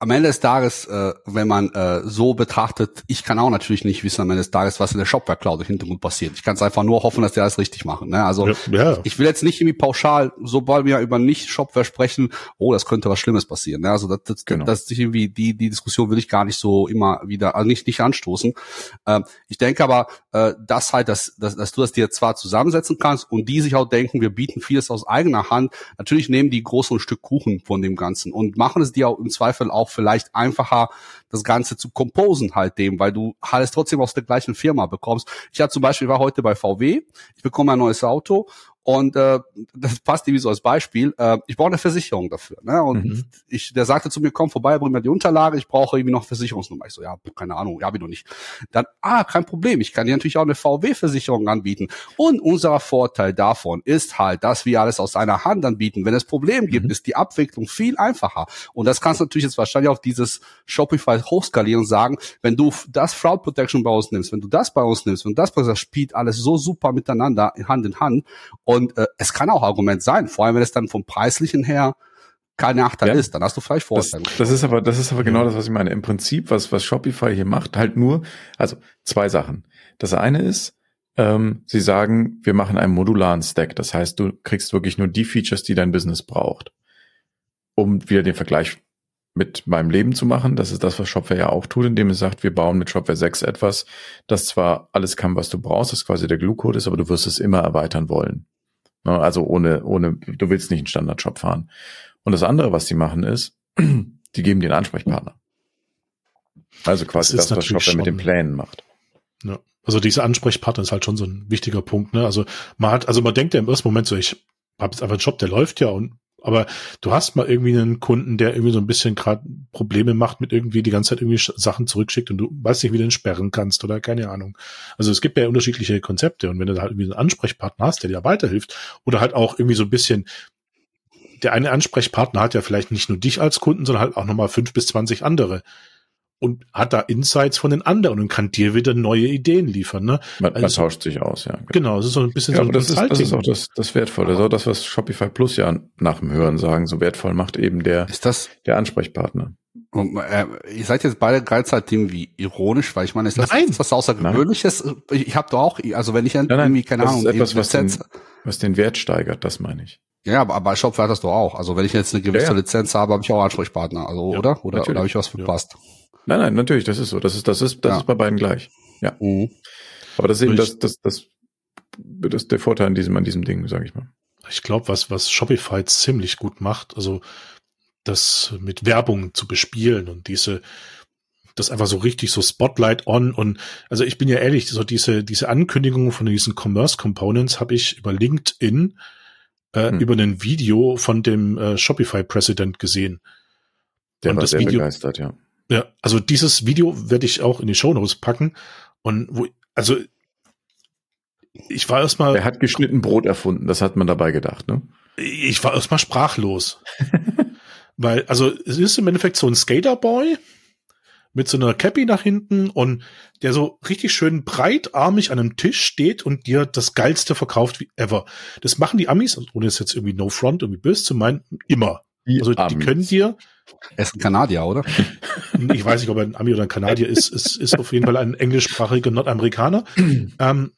am Ende des Tages, äh, wenn man äh, so betrachtet, ich kann auch natürlich nicht wissen am Ende des Tages, was in der Shopware Cloud im Hintergrund passiert. Ich kann es einfach nur hoffen, dass die alles richtig machen. Ne? Also ja, ja. ich will jetzt nicht irgendwie pauschal, sobald wir über nicht Shopware sprechen, oh, das könnte was Schlimmes passieren. Ne? Also das, das, genau. das ist irgendwie die die Diskussion will ich gar nicht so immer wieder, also nicht nicht anstoßen. Ähm, ich denke aber, äh, dass halt, dass, dass, dass du das dir zwar zusammensetzen kannst und die sich auch denken, wir bieten vieles aus eigener Hand. Natürlich nehmen die groß ein Stück Kuchen von dem Ganzen und machen es dir auch im Zweifel auch vielleicht einfacher, das Ganze zu composen halt dem, weil du alles trotzdem aus der gleichen Firma bekommst. Ich hatte zum Beispiel, war heute bei VW, ich bekomme ein neues Auto und äh, das passt irgendwie so als Beispiel. Äh, ich brauche eine Versicherung dafür. Ne? Und mhm. ich, der sagte zu mir, komm vorbei, bring mir die Unterlage, ich brauche irgendwie noch Versicherungsnummer. Ich so, ja, keine Ahnung, ja, habe ich noch nicht. Dann, ah, kein Problem, ich kann dir natürlich auch eine VW-Versicherung anbieten. Und unser Vorteil davon ist halt, dass wir alles aus einer Hand anbieten. Wenn es Problem gibt, mhm. ist die Abwicklung viel einfacher. Und das kannst du natürlich jetzt wahrscheinlich auf dieses Shopify hochskalieren und sagen, wenn du das Fraud Protection bei uns nimmst, wenn du das bei uns nimmst, wenn das bei uns, das spielt alles so super miteinander, Hand in Hand. Und und äh, es kann auch Argument sein, vor allem wenn es dann vom preislichen her kein Nachteil ja. ist, dann hast du vielleicht Vorteile. Das, das ist aber, das ist aber genau das, was ich meine. Im Prinzip, was, was Shopify hier macht, halt nur, also zwei Sachen. Das eine ist, ähm, sie sagen, wir machen einen modularen Stack. Das heißt, du kriegst wirklich nur die Features, die dein Business braucht. Um wieder den Vergleich mit meinem Leben zu machen. Das ist das, was Shopware ja auch tut, indem es sagt, wir bauen mit Shopware 6 etwas, das zwar alles kann, was du brauchst, das quasi der Glue-Code ist, aber du wirst es immer erweitern wollen. Ne, also ohne, ohne, du willst nicht einen Standard-Shop fahren. Und das andere, was die machen, ist, die geben dir einen Ansprechpartner. Also quasi das, das was Shopware mit den Plänen macht. Ja. Also dieser Ansprechpartner ist halt schon so ein wichtiger Punkt. Ne? Also man hat, also man denkt ja im ersten Moment so, ich habe jetzt einfach einen Job, der läuft ja und aber du hast mal irgendwie einen Kunden, der irgendwie so ein bisschen gerade Probleme macht mit irgendwie die ganze Zeit irgendwie Sachen zurückschickt und du weißt nicht, wie du den sperren kannst oder keine Ahnung. Also es gibt ja unterschiedliche Konzepte und wenn du da halt irgendwie einen Ansprechpartner hast, der dir weiterhilft oder halt auch irgendwie so ein bisschen der eine Ansprechpartner hat ja vielleicht nicht nur dich als Kunden, sondern halt auch nochmal fünf bis zwanzig andere und hat da Insights von den anderen und kann dir wieder neue Ideen liefern. Ne? Man, also, man tauscht sich aus, ja. Genau, das ist so ein bisschen ja, so ein das, ist, das ist auch das, das Wertvolle. Das ist auch das, was Shopify Plus ja nach dem Hören sagen, so wertvoll macht eben der, ist das, der Ansprechpartner. Und, äh, ihr seid jetzt beide Gleichzeitig irgendwie ironisch, weil ich meine, ist das, Nein. ist was Außergewöhnliches? Nein. Ich habe doch auch, also wenn ich nein, nein, irgendwie, keine Ahnung, etwas, was den, was den Wert steigert, das meine ich. Ja, aber bei Shopware hat das doch auch. Also wenn ich jetzt eine gewisse ja, ja. Lizenz habe, habe ich auch Ansprechpartner. Also, ja, oder? Oder, oder habe ich was verpasst? Nein, nein, natürlich, das ist so. Das ist, das ist, das ja. ist bei beiden gleich. Ja. Mhm. Aber das ist eben das, das, das, das ist der Vorteil an diesem, an diesem Ding, sage ich mal. Ich glaube, was, was Shopify ziemlich gut macht, also das mit Werbung zu bespielen und diese, das einfach so richtig so Spotlight on und also ich bin ja ehrlich, so diese diese Ankündigungen von diesen Commerce Components habe ich über LinkedIn äh, hm. über ein Video von dem äh, Shopify President gesehen. Der und war sehr Video, begeistert, ja. Ja, also dieses Video werde ich auch in die Show Notes packen. Und wo, also ich war erstmal. Er hat geschnitten Brot erfunden, das hat man dabei gedacht, ne? Ich war erstmal sprachlos. Weil, also es ist im Endeffekt so ein Skaterboy mit so einer Cappy nach hinten und der so richtig schön breitarmig an einem Tisch steht und dir das geilste verkauft wie ever. Das machen die Amis, ohne es jetzt irgendwie No Front irgendwie böse zu meinen, immer. Die also die Amis. können dir, Er ist ein Kanadier, oder? ich weiß nicht, ob er ein Ami oder ein Kanadier ist, ist, ist auf jeden Fall ein englischsprachiger Nordamerikaner. ähm,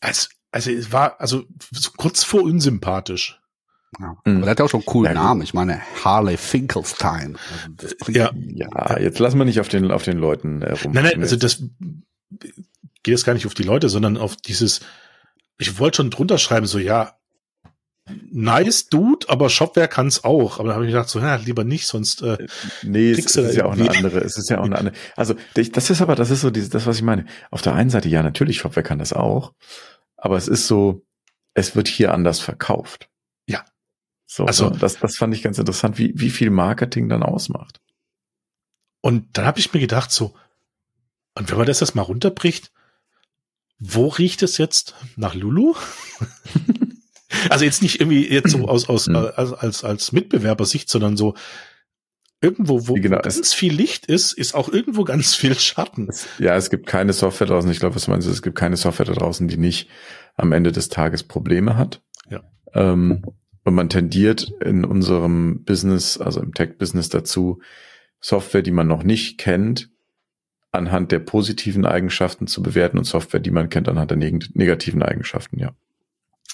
als, also es war also so kurz vor unsympathisch. Ja. Mhm. Aber der hat ja auch schon einen coolen Ja. Namen. Ich meine, Harley Finkelstein. Also Ja, Ja, jetzt lassen wir nicht auf den, auf den Leuten äh, rum. nein, nein, also das geht jetzt gar nicht auf die Leute, sondern auf dieses, ich wollte schon drunter schreiben, so ja, nice Dude, aber Shopware kann's auch. Aber da habe ich gedacht, so, ja, lieber nicht, sonst äh, Nee, es, es ist ja auch eine andere, es ist ja auch eine andere. Also das ist aber, das ist so dieses, das, was ich meine. Auf der einen Seite, ja, natürlich, Shopware kann das auch, aber es ist so, es wird hier anders verkauft. Ja. So, Also- also das, das fand ich ganz interessant, wie, wie viel Marketing dann ausmacht. Und dann habe ich mir gedacht, so, und wenn man das jetzt mal runterbricht, wo riecht es jetzt nach Lulu? also jetzt nicht irgendwie jetzt so aus, aus Mhm. äh, als, als, als Mitbewerbersicht, sondern so irgendwo, wo, genau ganz viel Licht ist, ist auch irgendwo ganz viel Schatten. Ja, es gibt keine Software draußen, ich glaube, was du meinst, es gibt keine Software da draußen, die nicht am Ende des Tages Probleme hat. Ja. Ähm, und man tendiert in unserem Business, also im Tech-Business dazu, Software, die man noch nicht kennt, anhand der positiven Eigenschaften zu bewerten und Software, die man kennt, anhand der neg negativen Eigenschaften, ja.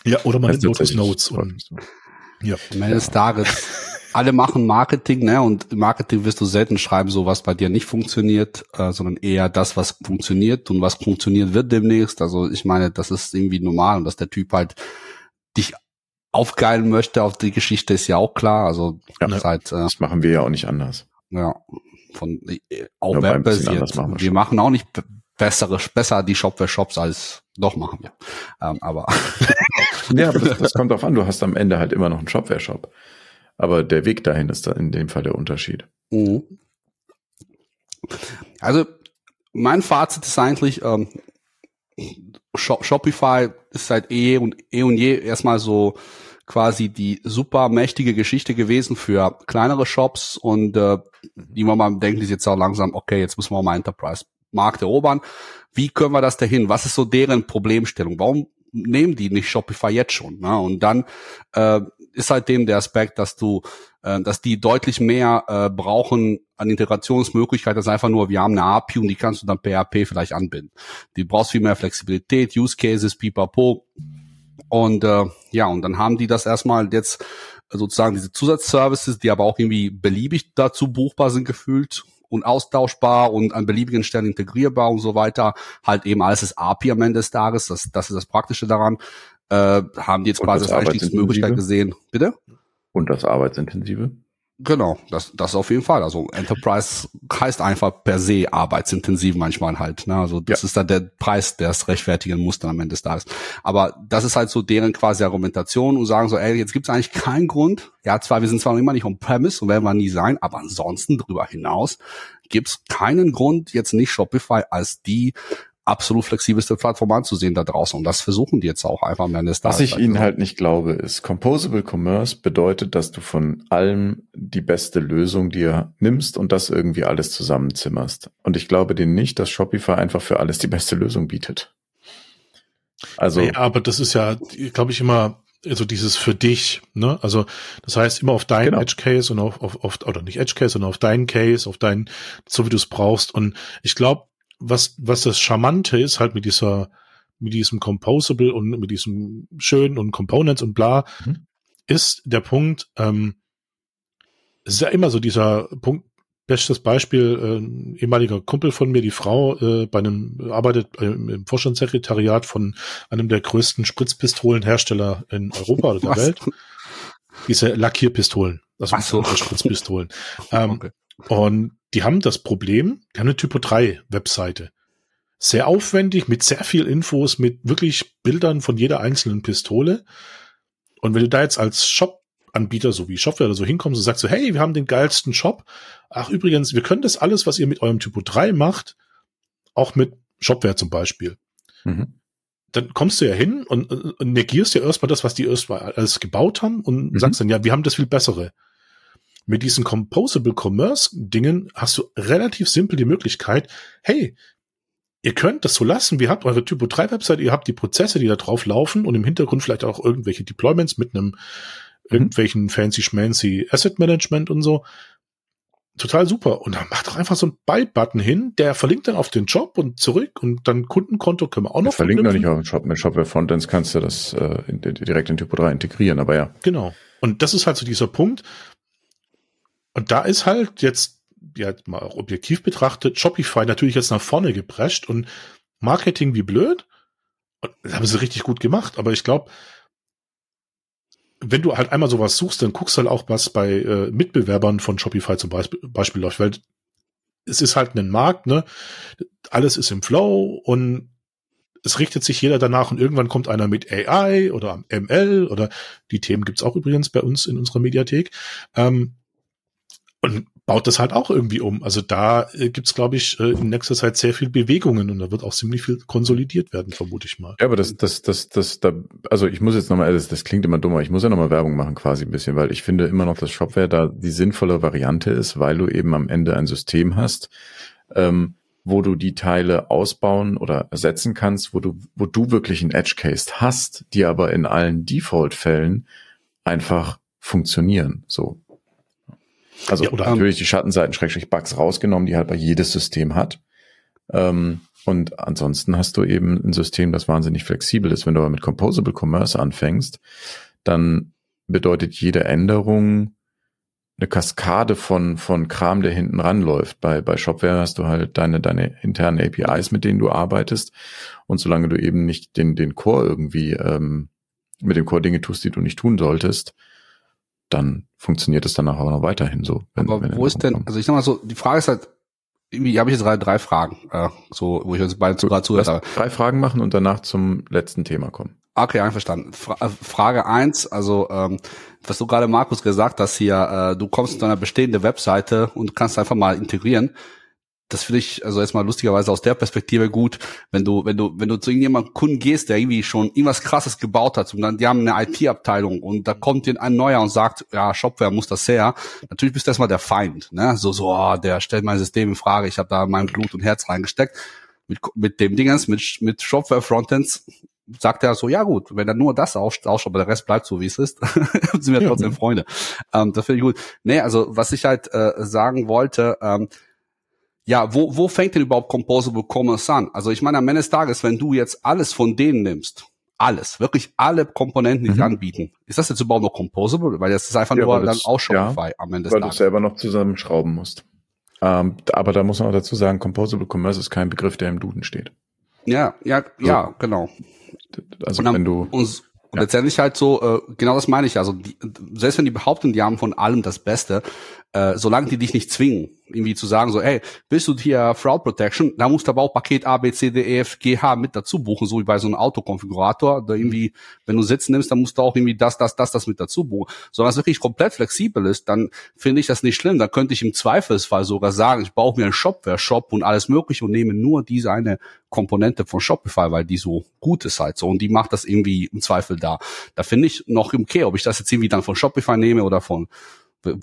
Ja, oder man Das nimmt ist Lotus Notes und ja. Am Ende des Tages, alle machen Marketing, ne? Und im Marketing wirst du selten schreiben, so was bei dir nicht funktioniert, äh, sondern eher das, was funktioniert und was funktioniert wird demnächst. Also ich meine, das ist irgendwie normal und dass der Typ halt dich aufgeilen möchte auf die Geschichte ist ja auch klar. Also Ja. das ist halt, äh, Das machen wir ja auch nicht anders. ja, von äh, auch Nur webbasiert. machen wir Wir machen auch nicht bessere, besser die Shopware-Shops als doch machen wir. Ähm, aber Ja, das, das kommt drauf an, du hast am Ende halt immer noch einen Shopware-Shop. Aber der Weg dahin ist da in dem Fall der Unterschied. Mhm. Also mein Fazit ist eigentlich, ähm, Shop Shopify ist seit eh und eh und je erstmal so quasi die super mächtige Geschichte gewesen für kleinere Shops und äh, die man mal denken, die jetzt auch langsam, okay, jetzt müssen wir mal Enterprise-Markt erobern. Wie können wir das dahin? Was ist so deren Problemstellung? Warum nehmen die nicht Shopify jetzt schon? Ne? Und dann äh, ist halt dem der Aspekt, dass du, äh, dass die deutlich mehr äh, brauchen an Integrationsmöglichkeiten als einfach nur, wir haben eine API und die kannst du dann PHP vielleicht anbinden. Die brauchst viel mehr Flexibilität, Use Cases, pipapo. Und äh, ja, und dann haben die das erstmal jetzt sozusagen diese Zusatzservices, die aber auch irgendwie beliebig dazu buchbar sind gefühlt und austauschbar und an beliebigen Stellen integrierbar und so weiter. Halt eben alles ist API am Ende des Tages. Das, das ist das Praktische daran. Äh, haben die jetzt Und quasi das als Einstiegsmöglichkeit gesehen. Bitte? Und das Arbeitsintensive? Genau, das, das auf jeden Fall. Also Enterprise heißt einfach per se arbeitsintensiv manchmal halt. Ne? Also das Ja. ist dann der Preis, der es rechtfertigen muss dann am Ende des Tages. Aber das ist halt so deren quasi Argumentation und sagen so, ey, jetzt gibt es eigentlich keinen Grund. Ja, zwar, wir sind zwar noch immer nicht on-premise und werden wir nie sein, aber ansonsten darüber hinaus gibt es keinen Grund, jetzt nicht Shopify als die absolut flexibelste Plattform anzusehen da draußen. Und das versuchen die jetzt auch einfach am Ende des Was Tages. ich Ihnen halt nicht glaube, ist, Composable Commerce bedeutet, dass du von allem die beste Lösung dir nimmst und das irgendwie alles zusammenzimmerst. Und ich glaube denen nicht, dass Shopify einfach für alles die beste Lösung bietet. Also, Ja, aber das ist ja, glaube ich, immer also dieses für dich, ne? Also das heißt immer auf deinen Genau. Edge Case und auf, auf, auf oder nicht Edge Case, sondern auf deinen Case, auf deinen, so wie du es brauchst. Und ich glaube, was was das Charmante ist halt mit dieser mit diesem Composable und mit diesem schönen und Components und bla, Mhm. ist der Punkt. Ähm, es ist ja immer so dieser Punkt. Bestes Beispiel, äh, ein ehemaliger Kumpel von mir, die Frau, äh, bei einem, arbeitet äh, im Vorstandssekretariat von einem der größten Spritzpistolenhersteller in Europa oder der Was? Welt. Diese Lackierpistolen, also so. Spritzpistolen. ähm, Okay. Und die haben das Problem, die haben eine Typo 3 Webseite. Sehr aufwendig, mit sehr viel Infos, mit wirklich Bildern von jeder einzelnen Pistole. Und wenn du da jetzt als Shop-Anbieter, so wie Shopware oder so hinkommst und sagst so, hey, wir haben den geilsten Shop. Ach, übrigens, wir können das alles, was ihr mit eurem Typo 3 macht, auch mit Shopware zum Beispiel. mhm. Dann kommst du ja hin und, und negierst ja erstmal das, was die erstmal alles gebaut haben und Mhm. sagst dann, ja, wir haben das viel bessere. Mit diesen Composable Commerce Dingen hast du relativ simpel die Möglichkeit, hey, ihr könnt das so lassen, ihr habt eure Typo 3 Website, ihr habt die Prozesse, die da drauf laufen und im Hintergrund vielleicht auch irgendwelche Deployments mit einem mhm. irgendwelchen fancy schmancy Asset Management und so total super. Und dann macht doch einfach so ein Buy-Button hin, der verlinkt dann auf den Job und zurück und dann Kundenkonto können wir auch noch Verlinkt noch nicht auf den Shop. Mit Shopware Frontends kannst du das äh, in, direkt in Typo 3 integrieren, aber ja. Genau. Und das ist halt so dieser Punkt. Und da ist halt jetzt, ja, mal auch objektiv betrachtet, Shopify natürlich jetzt nach vorne geprescht und Marketing wie blöd. Und das haben sie richtig gut gemacht, aber ich glaube, wenn du halt einmal sowas suchst, dann guckst du halt auch, was bei äh, Mitbewerbern von Shopify zum Beispiel, Beispiel läuft, weil es ist halt ein Markt, ne? Alles ist im Flow und es richtet sich jeder danach und irgendwann kommt einer mit AI oder ML oder die Themen gibt's auch übrigens bei uns in unserer Mediathek. Ähm, und baut das halt auch irgendwie um. Also da äh, gibt's glaube ich, äh, in nächster Zeit sehr viel Bewegungen und da wird auch ziemlich viel konsolidiert werden, vermute ich mal. Ja, aber das, das, das, das, da, also ich muss jetzt nochmal, das, das klingt immer dummer, ich muss ja nochmal Werbung machen quasi ein bisschen, weil ich finde immer noch, dass Shopware da die sinnvolle Variante ist, weil du eben am Ende ein System hast, ähm, wo du die Teile ausbauen oder ersetzen kannst, wo du, wo du wirklich einen Edge Case hast, die aber in allen Default-Fällen einfach funktionieren. So, also ja, oder natürlich die Schattenseiten, Schrägstrich Bugs rausgenommen, die halt bei jedes System hat. Ähm, und ansonsten hast du eben ein System, das wahnsinnig flexibel ist. Wenn du aber mit Composable Commerce anfängst, dann bedeutet jede Änderung eine Kaskade von, von Kram, der hinten ranläuft. Bei, bei Shopware hast du halt deine, deine internen APIs, mit denen du arbeitest. Und solange du eben nicht den, den Core irgendwie ähm, mit dem Core Dinge tust, die du nicht tun solltest, dann funktioniert es danach auch noch weiterhin so. Wenn, Aber wenn wo ist denn, kommt. also ich sag mal so, die Frage ist halt, irgendwie habe ich jetzt drei, drei Fragen, äh, so, wo ich uns beide gerade zuhört habe. Drei Fragen machen und danach zum letzten Thema kommen. Okay, einverstanden. Fra äh, Frage eins, also ähm, was du gerade Markus gesagt hast hier, äh, du kommst zu einer bestehenden Webseite und kannst einfach mal integrieren das finde ich also erstmal lustigerweise aus der Perspektive gut, wenn du, wenn du, wenn du zu irgendjemandem Kunden gehst, der irgendwie schon irgendwas krasses gebaut hat und dann, die haben eine IT-Abteilung und da kommt dir ein neuer und sagt, ja, Shopware muss das her. Natürlich bist du erstmal der Feind, ne? So, so, oh, der stellt mein System in Frage, ich habe da mein Blut und Herz reingesteckt. Mit, mit dem Dingens, mit, mit Shopware Frontends sagt er so, ja gut, wenn er nur das ausschaut, aber der Rest bleibt so, wie es ist, sind wir trotzdem ja. Freunde. Ähm, das finde ich gut. Nee, also was ich halt äh, sagen wollte, ähm, ja, wo, wo fängt denn überhaupt Composable Commerce an? Also ich meine, am Ende des Tages, wenn du jetzt alles von denen nimmst, alles, wirklich alle Komponenten, die mhm. die anbieten, ist das jetzt überhaupt noch Composable? Weil das ist einfach ja, nur dann auch Shopify ja, am Ende des Tages. Weil du selber noch zusammenschrauben musst. Ähm, aber da muss man auch dazu sagen, Composable Commerce ist kein Begriff, der im Duden steht. Ja, ja, ja, also, genau. Also dann, wenn du und, und letztendlich halt so, äh, genau das meine ich. Also die, selbst wenn die behaupten, die haben von allem das Beste, äh, solange die dich nicht zwingen, irgendwie zu sagen, so, ey, bist du hier Fraud Protection, da musst du aber auch Paket A, B, C, D, E, F, G, H mit dazu buchen, so wie bei so einem Autokonfigurator. Da irgendwie, wenn du Sitz nimmst, dann musst du auch irgendwie das, das, das, das mit dazu buchen. Solange es wirklich komplett flexibel ist, dann finde ich das nicht schlimm. Dann könnte ich im Zweifelsfall sogar sagen, ich brauche mir einen Shopware-Shop und alles mögliche und nehme nur diese eine Komponente von Shopify, weil die so gut ist halt so und die macht das irgendwie im Zweifel da. Da finde ich noch Okay, ob ich das jetzt irgendwie dann von Shopify nehme oder von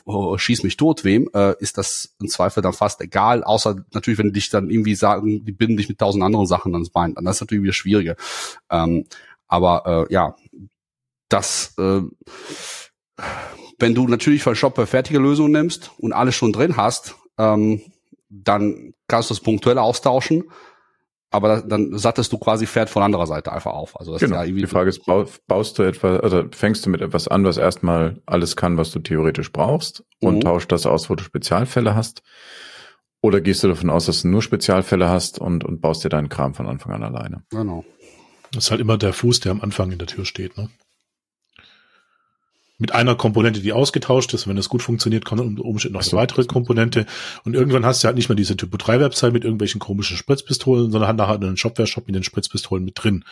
oh, schieß mich tot wem, äh, ist das im Zweifel dann fast egal, außer natürlich, wenn die dich dann irgendwie sagen, die binden dich mit tausend anderen Sachen ans Bein, dann ist natürlich wieder schwieriger. Ähm, aber äh, ja, das, äh, wenn du natürlich von Shopware fertige Lösungen nimmst und alles schon drin hast, ähm, dann kannst du es punktuell austauschen aber dann sattest du quasi Pferd von anderer Seite einfach auf. Also das genau. ist ja die Frage ist, baust du etwas, also fängst du mit etwas an, was erstmal alles kann, was du theoretisch brauchst und mhm. tauscht das aus, wo du Spezialfälle hast? Oder gehst du davon aus, dass du nur Spezialfälle hast und, und baust dir deinen Kram von Anfang an alleine? Genau. Das ist halt immer der Fuß, der am Anfang in der Tür steht, ne? Mit einer Komponente, die ausgetauscht ist. Wenn das gut funktioniert, kommt unter Umständen noch eine weitere Komponente. Und irgendwann hast du halt nicht mehr diese Typo 3 Website mit irgendwelchen komischen Spritzpistolen, sondern hat nachher einen Shopware-Shop mit den Spritzpistolen mit drin.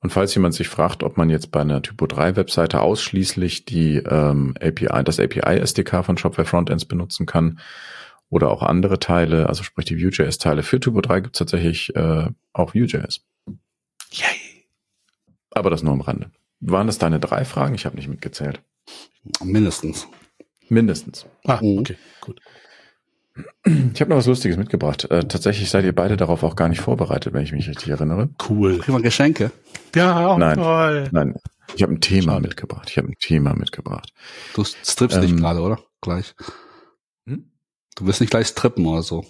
Und falls jemand sich fragt, ob man jetzt bei einer Typo 3 Webseite ausschließlich die ähm, API, das API SDK von Shopware Frontends benutzen kann oder auch andere Teile, also sprich die Vue.js Teile für Typo 3 gibt es tatsächlich äh, auch Vue.js. Yay. Aber das nur am Rande. Waren das deine drei Fragen? Ich habe nicht mitgezählt. Mindestens. Mindestens. Ah, mhm. okay, gut. Ich habe noch was Lustiges mitgebracht. Äh, tatsächlich seid ihr beide darauf auch gar nicht vorbereitet, wenn ich mich richtig erinnere. Cool. Kriegen wir Geschenke? Ja, auch nein, toll. Nein, ich habe ein Thema Schade. mitgebracht. Ich habe ein Thema mitgebracht. Du strippst ähm, nicht gerade, oder? Gleich. Hm? Du wirst nicht gleich strippen oder so,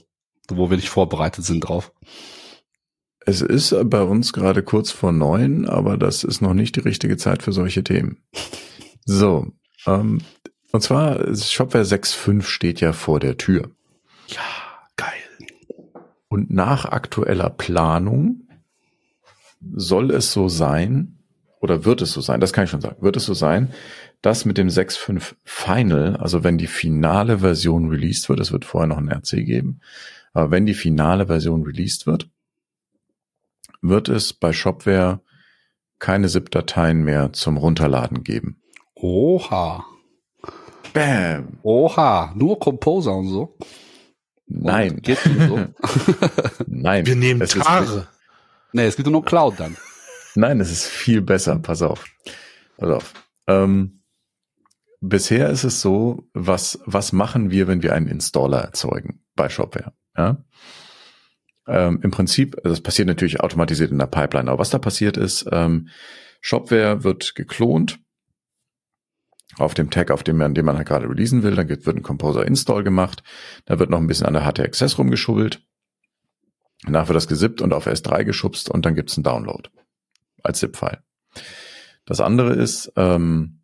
wo wir nicht vorbereitet sind drauf. Es ist bei uns gerade kurz vor neun, aber das ist noch nicht die richtige Zeit für solche Themen. So, ähm, und zwar Shopware 6.5 steht ja vor der Tür. Ja, geil. Und nach aktueller Planung soll es so sein, oder wird es so sein, das kann ich schon sagen, wird es so sein, dass mit dem 6.5 Final, also wenn die finale Version released wird, es wird vorher noch ein RC geben, aber wenn die finale Version released wird, wird es bei Shopware keine ZIP-Dateien mehr zum Runterladen geben. Oha. Bam. Oha, nur Composer und so. Nein. Und so. Nein. Wir nehmen Tare. Nee, es gibt nur Cloud dann. Nein, es ist viel besser. Pass auf. Pass auf. Ähm, bisher ist es so, was, was machen wir, wenn wir einen Installer erzeugen bei Shopware? Ja? Ähm, Im Prinzip, das passiert natürlich automatisiert in der Pipeline, aber was da passiert ist, ähm, Shopware wird geklont auf dem Tag, auf dem man, den man halt gerade releasen will, dann wird ein Composer Install gemacht, da wird noch ein bisschen an der HTXS rumgeschubbelt, danach wird das gesippt und auf S3 geschubst und dann gibt's einen Download als ZIP-File. Das andere ist, ähm,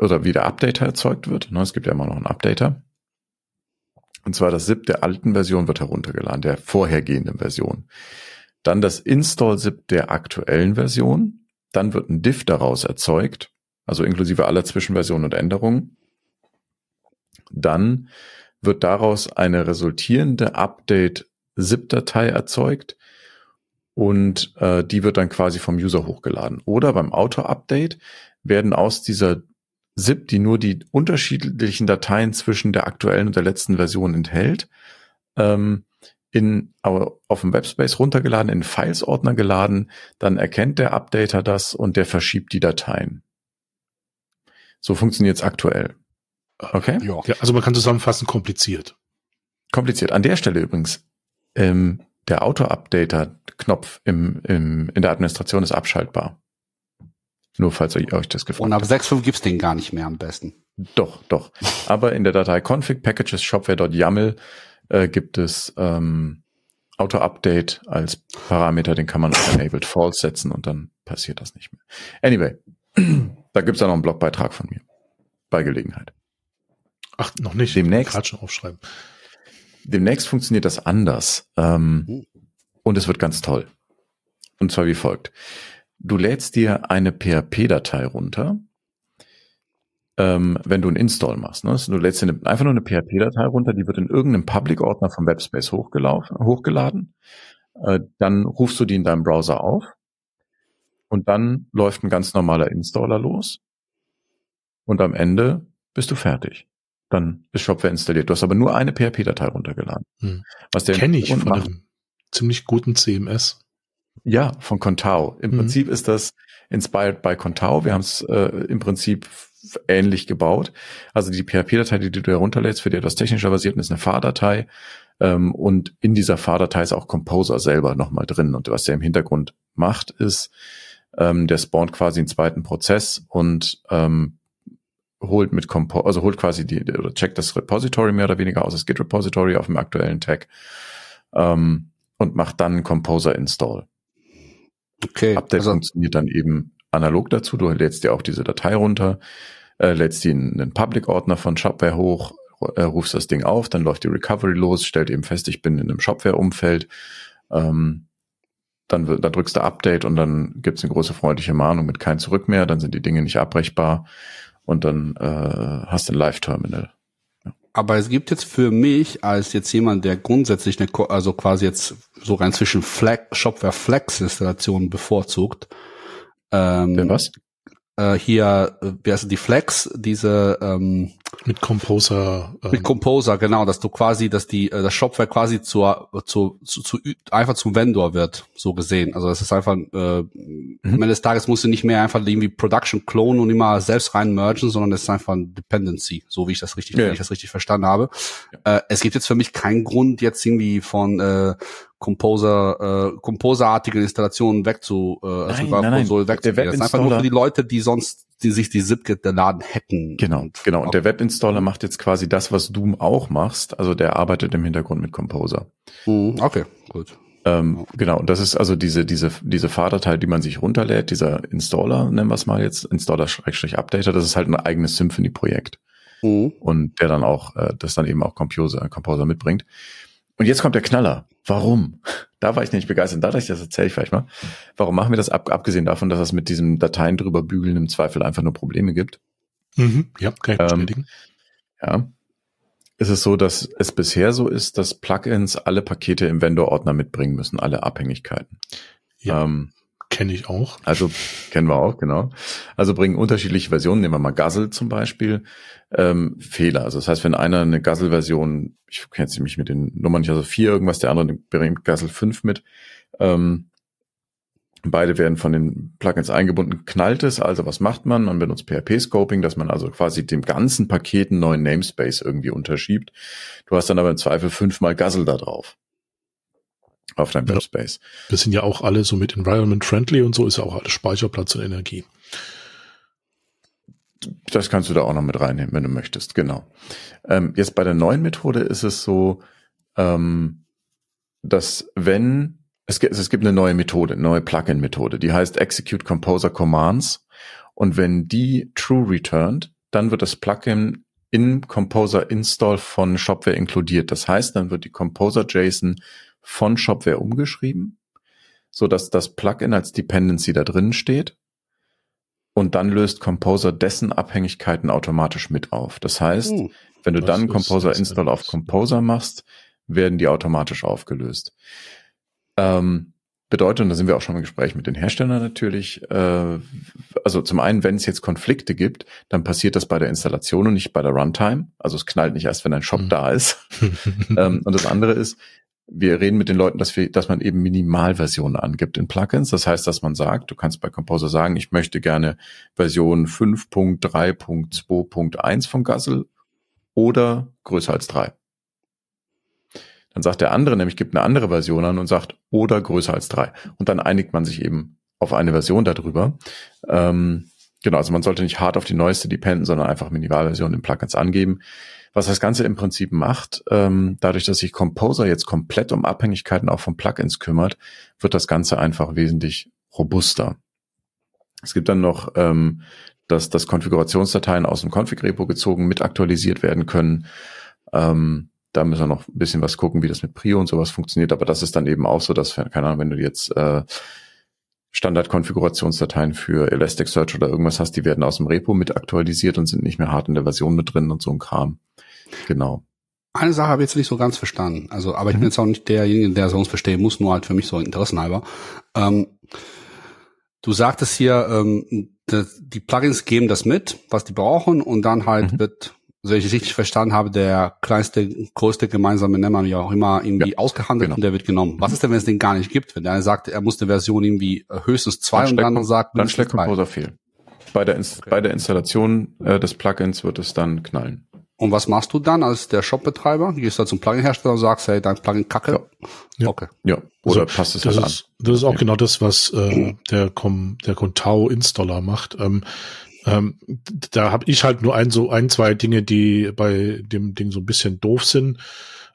oder wie der Updater erzeugt wird. Ne, es gibt ja immer noch einen Updater. Und zwar das ZIP der alten Version wird heruntergeladen, der vorhergehenden Version. Dann das Install-ZIP der aktuellen Version. Dann wird ein Diff daraus erzeugt, also inklusive aller Zwischenversionen und Änderungen. Dann wird daraus eine resultierende Update-ZIP-Datei erzeugt und äh, die wird dann quasi vom User hochgeladen. Oder beim Auto-Update werden aus dieser ZIP, die nur die unterschiedlichen Dateien zwischen der aktuellen und der letzten Version enthält, ähm, in, auf dem Webspace runtergeladen, in Files-Ordner geladen, dann erkennt der Updater das und der verschiebt die Dateien. So funktioniert es aktuell. Okay? Ja. ja. Also man kann zusammenfassen, kompliziert. Kompliziert. An der Stelle übrigens, ähm, der Auto-Updater-Knopf im, im, in der Administration ist abschaltbar. Nur falls ihr euch das gefragt Und ab 6.5 gibt's den gar nicht mehr am besten. Doch, doch. Aber in der Datei config packages shopware.yaml äh, gibt es ähm, Auto-Update als Parameter, den kann man auf enabled false setzen und dann passiert das nicht mehr. Anyway, da gibt's ja noch einen Blogbeitrag von mir. Bei Gelegenheit. Ach, noch nicht. Demnächst. schon aufschreiben. Demnächst funktioniert das anders. Ähm, hm. Und es wird ganz toll. Und zwar wie folgt du lädst dir eine PHP-Datei runter, ähm, wenn du einen Install machst. Ne? Du lädst dir einfach nur eine PHP-Datei runter, die wird in irgendeinem Public-Ordner vom Webspace hochgelaufen, hochgeladen. Äh, dann rufst du die in deinem Browser auf und dann läuft ein ganz normaler Installer los und am Ende bist du fertig. Dann ist Shopware installiert. Du hast aber nur eine PHP-Datei runtergeladen. Hm. Was der Kenne ich von macht, einem ziemlich guten CMS. Ja, von Contao. Im mhm. Prinzip ist das inspired by Contao. Wir haben es äh, im Prinzip ähnlich gebaut. Also die PHP-Datei, die du herunterlädst, für die etwas technischer basiert ist eine FAR-Datei. Ähm, und in dieser FAR-Datei ist auch Composer selber nochmal drin. Und was der im Hintergrund macht, ist, ähm, der spawnt quasi einen zweiten Prozess und ähm, holt mit Compo also holt quasi die, oder checkt das Repository mehr oder weniger aus, das Git-Repository auf dem aktuellen Tag ähm, und macht dann Composer Install. Okay. Update also, funktioniert dann eben analog dazu. Du lädst dir auch diese Datei runter, äh, lädst die in einen Public-Ordner von Shopware hoch, äh, rufst das Ding auf, dann läuft die Recovery los, stellt eben fest, ich bin in einem Shopware-Umfeld. Ähm, dann, dann drückst du Update und dann gibt's eine große freundliche Mahnung mit kein Zurück mehr, dann sind die Dinge nicht abbrechbar und dann äh, hast du ein Live-Terminal. Aber es gibt jetzt für mich als jetzt jemand, der grundsätzlich eine, also quasi jetzt so rein zwischen Flag, Shopware Flex Installationen bevorzugt. Ähm, der was? Äh, hier, äh, wie heißt die Flex, diese ähm, mit Composer. Ähm, mit Composer, genau, dass du quasi, dass die äh, das Shopware quasi zur, zu, zu, zu einfach zum Vendor wird, so gesehen. Also das ist einfach, äh, mhm. am Ende des Tages musst du nicht mehr einfach irgendwie Production klonen und immer selbst rein mergen, sondern es ist einfach ein Dependency, so wie ich das richtig, ja. wenn ich das richtig verstanden habe. Ja. Äh, es gibt jetzt für mich keinen Grund, jetzt irgendwie von äh, Composer, äh, Composer-artige Installationen wegzu, äh, also nein, nein, nein. wegzugehen. Das ist einfach nur für die Leute, die sonst die sich die ZipGit der Laden hacken. Genau, genau. Und der Webinstaller macht jetzt quasi das, was du auch machst. Also der arbeitet im Hintergrund mit Composer. Mhm, okay, gut. Ähm, genau, und das ist also diese, diese, diese Fahrdatei, die man sich runterlädt, dieser Installer, nennen wir es mal jetzt, Installer-Updater, das ist halt ein eigenes Symphony-Projekt. Mhm. Und der dann auch, äh, das dann eben auch Composer, Composer mitbringt. Und jetzt kommt der Knaller. Warum? Da war ich nicht begeistert. Dadurch, das erzähle ich vielleicht mal. Warum machen wir das ab, abgesehen davon, dass es mit diesem Dateien drüber bügeln im Zweifel einfach nur Probleme gibt? Mhm, ja, kann ich ähm, bestätigen. Ja. Ist es so, dass es bisher so ist, dass Plugins alle Pakete im Vendor-Ordner mitbringen müssen, alle Abhängigkeiten. Ja. Ähm, Kenne ich auch. Also kennen wir auch, genau. Also bringen unterschiedliche Versionen, nehmen wir mal Guzzle zum Beispiel, ähm, Fehler. Also das heißt, wenn einer eine Guzzle-Version, ich kenne jetzt mich mit den Nummern nicht, also vier irgendwas, der andere bringt Guzzle 5 mit, ähm, Beide werden von den Plugins eingebunden, knallt es. Also was macht man? Man benutzt PHP-Scoping, dass man also quasi dem ganzen Paket einen neuen Namespace irgendwie unterschiebt. Du hast dann aber im Zweifel fünfmal Guzzle da drauf auf deinem ja. Webspace. Wir sind ja auch alle so mit Environment Friendly und so ist ja auch alles Speicherplatz und Energie. Das kannst du da auch noch mit reinnehmen, wenn du möchtest, genau. Ähm, jetzt bei der neuen Methode ist es so, ähm, dass wenn es gibt, es gibt eine neue Methode, eine neue Plugin-Methode, die heißt Execute Composer Commands und wenn die true returned, dann wird das Plugin in Composer Install von Shopware inkludiert. Das heißt, dann wird die Composer JSON von Shopware umgeschrieben, so dass das Plugin als Dependency da drin steht. Und dann löst Composer dessen Abhängigkeiten automatisch mit auf. Das heißt, uh, wenn du dann Composer Install auf Composer machst, werden die automatisch aufgelöst. Ähm, bedeutet, und da sind wir auch schon im Gespräch mit den Herstellern natürlich, äh, also zum einen, wenn es jetzt Konflikte gibt, dann passiert das bei der Installation und nicht bei der Runtime. Also es knallt nicht erst, wenn ein Shop mhm. da ist. ähm, und das andere ist, wir reden mit den Leuten, dass wir, dass man eben Minimalversionen angibt in Plugins. Das heißt, dass man sagt, du kannst bei Composer sagen, ich möchte gerne Version 5.3.2.1 von Guzzle oder größer als drei. Dann sagt der andere nämlich, gibt eine andere Version an und sagt oder größer als drei. Und dann einigt man sich eben auf eine Version darüber. Ähm, genau, also man sollte nicht hart auf die neueste dependen, sondern einfach Minimalversion in Plugins angeben. Was das Ganze im Prinzip macht, ähm, dadurch, dass sich Composer jetzt komplett um Abhängigkeiten auch von Plugins kümmert, wird das Ganze einfach wesentlich robuster. Es gibt dann noch, ähm, dass, dass Konfigurationsdateien aus dem Config-Repo gezogen mit aktualisiert werden können. Ähm, da müssen wir noch ein bisschen was gucken, wie das mit Prio und sowas funktioniert. Aber das ist dann eben auch so, dass, keine Ahnung, wenn du jetzt äh, Standard-Konfigurationsdateien für Elasticsearch oder irgendwas hast, die werden aus dem Repo mit aktualisiert und sind nicht mehr hart in der Version mit drin und so ein Kram. Genau. Eine Sache habe ich jetzt nicht so ganz verstanden. Also, aber ich bin mhm. jetzt auch nicht derjenige, der sonst verstehen muss, nur halt für mich so interessenhalber. Ähm, du sagtest hier, ähm, die Plugins geben das mit, was die brauchen, und dann halt mhm. wird, so ich es richtig verstanden habe, der kleinste, größte gemeinsame Nenner, wie auch immer, irgendwie ja, ausgehandelt genau. und der wird genommen. Was ist denn, wenn es den gar nicht gibt? Wenn der eine sagt, er muss eine Version irgendwie äh, höchstens zwei dann und dann sagt, dann schlägt Composer fehl. Bei der, okay. bei der Installation äh, des Plugins wird es dann knallen. Und was machst du dann als der Shop-Betreiber? Gehst du da zum Plugin-Hersteller und sagst, hey, dein Plugin kacke? Ja. Okay. Ja. Oder also, passt es das halt ist, an? Das ist auch ja. genau das, was äh, der Com, der Contao-Installer macht. Ähm, ähm, da habe ich halt nur ein, so ein, zwei Dinge, die bei dem Ding so ein bisschen doof sind.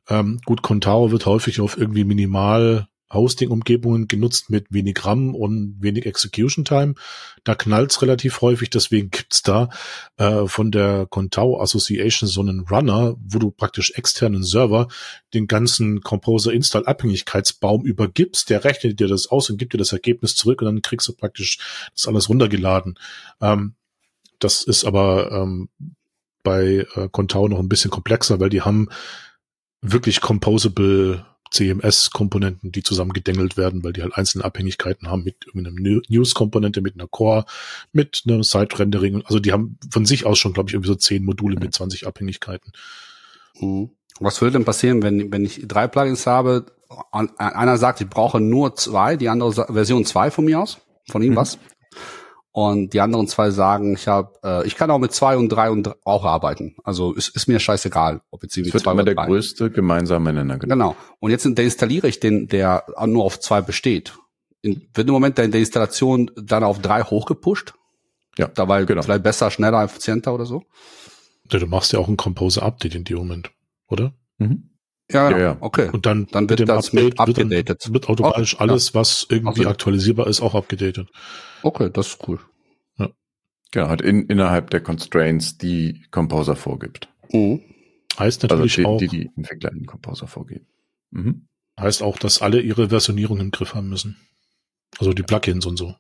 Ähm, gut, Contao wird häufig auf irgendwie minimal Hosting-Umgebungen genutzt mit wenig RAM und wenig Execution Time. Da knallt's relativ häufig, deswegen gibt's da äh, von der Contao Association so einen Runner, wo du praktisch externen Server den ganzen Composer Install Abhängigkeitsbaum übergibst, der rechnet dir das aus und gibt dir das Ergebnis zurück und dann kriegst du praktisch das alles runtergeladen. Ähm, das ist aber ähm, bei äh, Contao noch ein bisschen komplexer, weil die haben wirklich composable CMS-Komponenten, die zusammengedengelt werden, weil die halt einzelne Abhängigkeiten haben mit irgendeiner News-Komponente, mit einer Core, mit einem Site-Rendering. Also die haben von sich aus schon, glaube ich, irgendwie so zehn Module mit 20 Abhängigkeiten. Mhm. Was würde denn passieren, wenn, wenn ich drei Plugins habe? Einer sagt, ich brauche nur zwei, die andere Version zwei von mir aus, von ihm mhm. was? Und die anderen zwei sagen, ich habe, äh, ich kann auch mit zwei und drei und drei auch arbeiten. Also ist, ist mir scheißegal, ob jetzt irgendwie zwei oder der drei. größte gemeinsame Nenner. Genau. genau. Und jetzt installiere ich den, der nur auf zwei besteht. In, wird im Moment der, der Installation dann auf drei hochgepusht? Ja. Dabei genau. vielleicht besser, schneller, effizienter oder so? Ja, du machst ja auch ein Composer-Update in dem Moment, oder? Mhm. Ja, ja, ja, okay. Und dann, dann wird das Update, mit abgedatet. Wird, wird automatisch oh, alles, ja. was irgendwie also, aktualisierbar ist, auch abgedatet. Okay, das ist cool. Ja. Genau, halt in, innerhalb der Constraints, die Composer vorgibt. Mhm. Heißt also natürlich also die, auch. Die, die Entwickler in Composer vorgeben. Mhm. Heißt auch, dass alle ihre Versionierung im Griff haben müssen. Also die Plugins und so.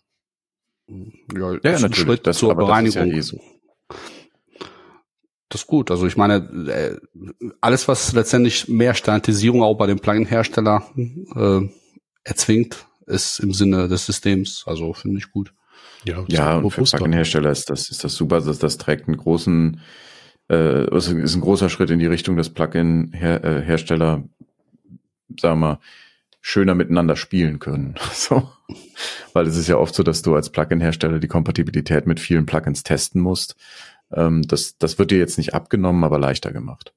Ja, ja natürlich. Schritt das, zur Bereinigung. Das ist, ja eh so. Das ist gut. Also ich meine, äh, alles, was letztendlich mehr Standardisierung auch bei dem Plugin-Hersteller äh, erzwingt, ist im Sinne des Systems. Also finde ich gut. Ja, ja und für Plugin-Hersteller ist das, ist das super. Das, das trägt einen großen, äh, ist ein großer Schritt in die Richtung, dass Plugin-Hersteller, sagen wir mal, schöner miteinander spielen können. So. Weil es ist ja oft so, dass du als Plugin-Hersteller die Kompatibilität mit vielen Plugins testen musst. Ähm, das, das wird dir jetzt nicht abgenommen, aber leichter gemacht.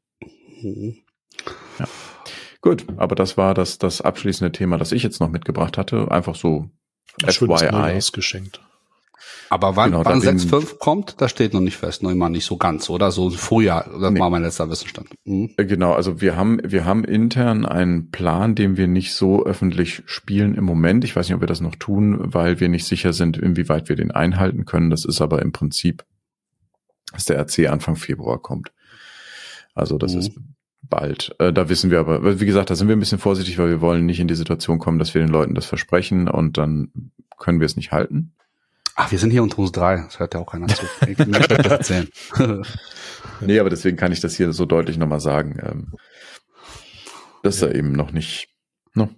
Mhm. Ja. Gut, aber das war das, das abschließende Thema, das ich jetzt noch mitgebracht hatte. Einfach so FYI. geschenkt. Aber wann, genau, wann 6.5 kommt, das steht noch nicht fest, noch immer nicht so ganz, oder? So Frühjahr, das nee. war mein letzter Wissensstand. Mhm. Äh, genau, also wir haben, wir haben intern einen Plan, den wir nicht so öffentlich spielen im Moment. Ich weiß nicht, ob wir das noch tun, weil wir nicht sicher sind, inwieweit wir den einhalten können. Das ist aber im Prinzip, dass der RC Anfang Februar kommt. Also das mhm. ist bald. Äh, da wissen wir aber, wie gesagt, da sind wir ein bisschen vorsichtig, weil wir wollen nicht in die Situation kommen, dass wir den Leuten das versprechen und dann können wir es nicht halten. Ach, wir sind hier unter uns drei. Das hört ja auch keiner zu. Ich möchte erzählen. nee, aber deswegen kann ich das hier so deutlich nochmal sagen. Ähm, dass ja. er eben noch nicht. No.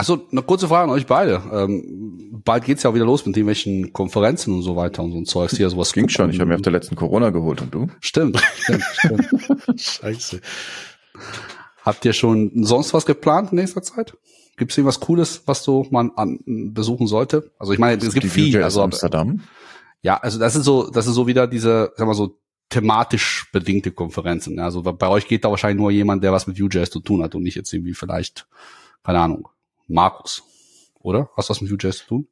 Achso, eine kurze Frage an euch beide. Ähm, bald geht's ja auch wieder los mit irgendwelchen Konferenzen und so weiter und so ein Zeugs hier, sowas. Ging schon, ich habe mir auf der letzten Corona geholt und du? Stimmt, stimmt, stimmt. Scheiße. Habt ihr schon sonst was geplant in nächster Zeit? Gibt es irgendwas Cooles, was du man an, besuchen sollte? Also ich meine, es gibt viel. Also Amsterdam. Ja, also das ist so, das ist so wieder diese, sag mal so thematisch bedingte Konferenzen. Also bei euch geht da wahrscheinlich nur jemand, der was mit Vue.js zu tun hat und nicht jetzt irgendwie vielleicht, keine Ahnung, Markus. Oder? Hast du was mit Vue.js zu tun?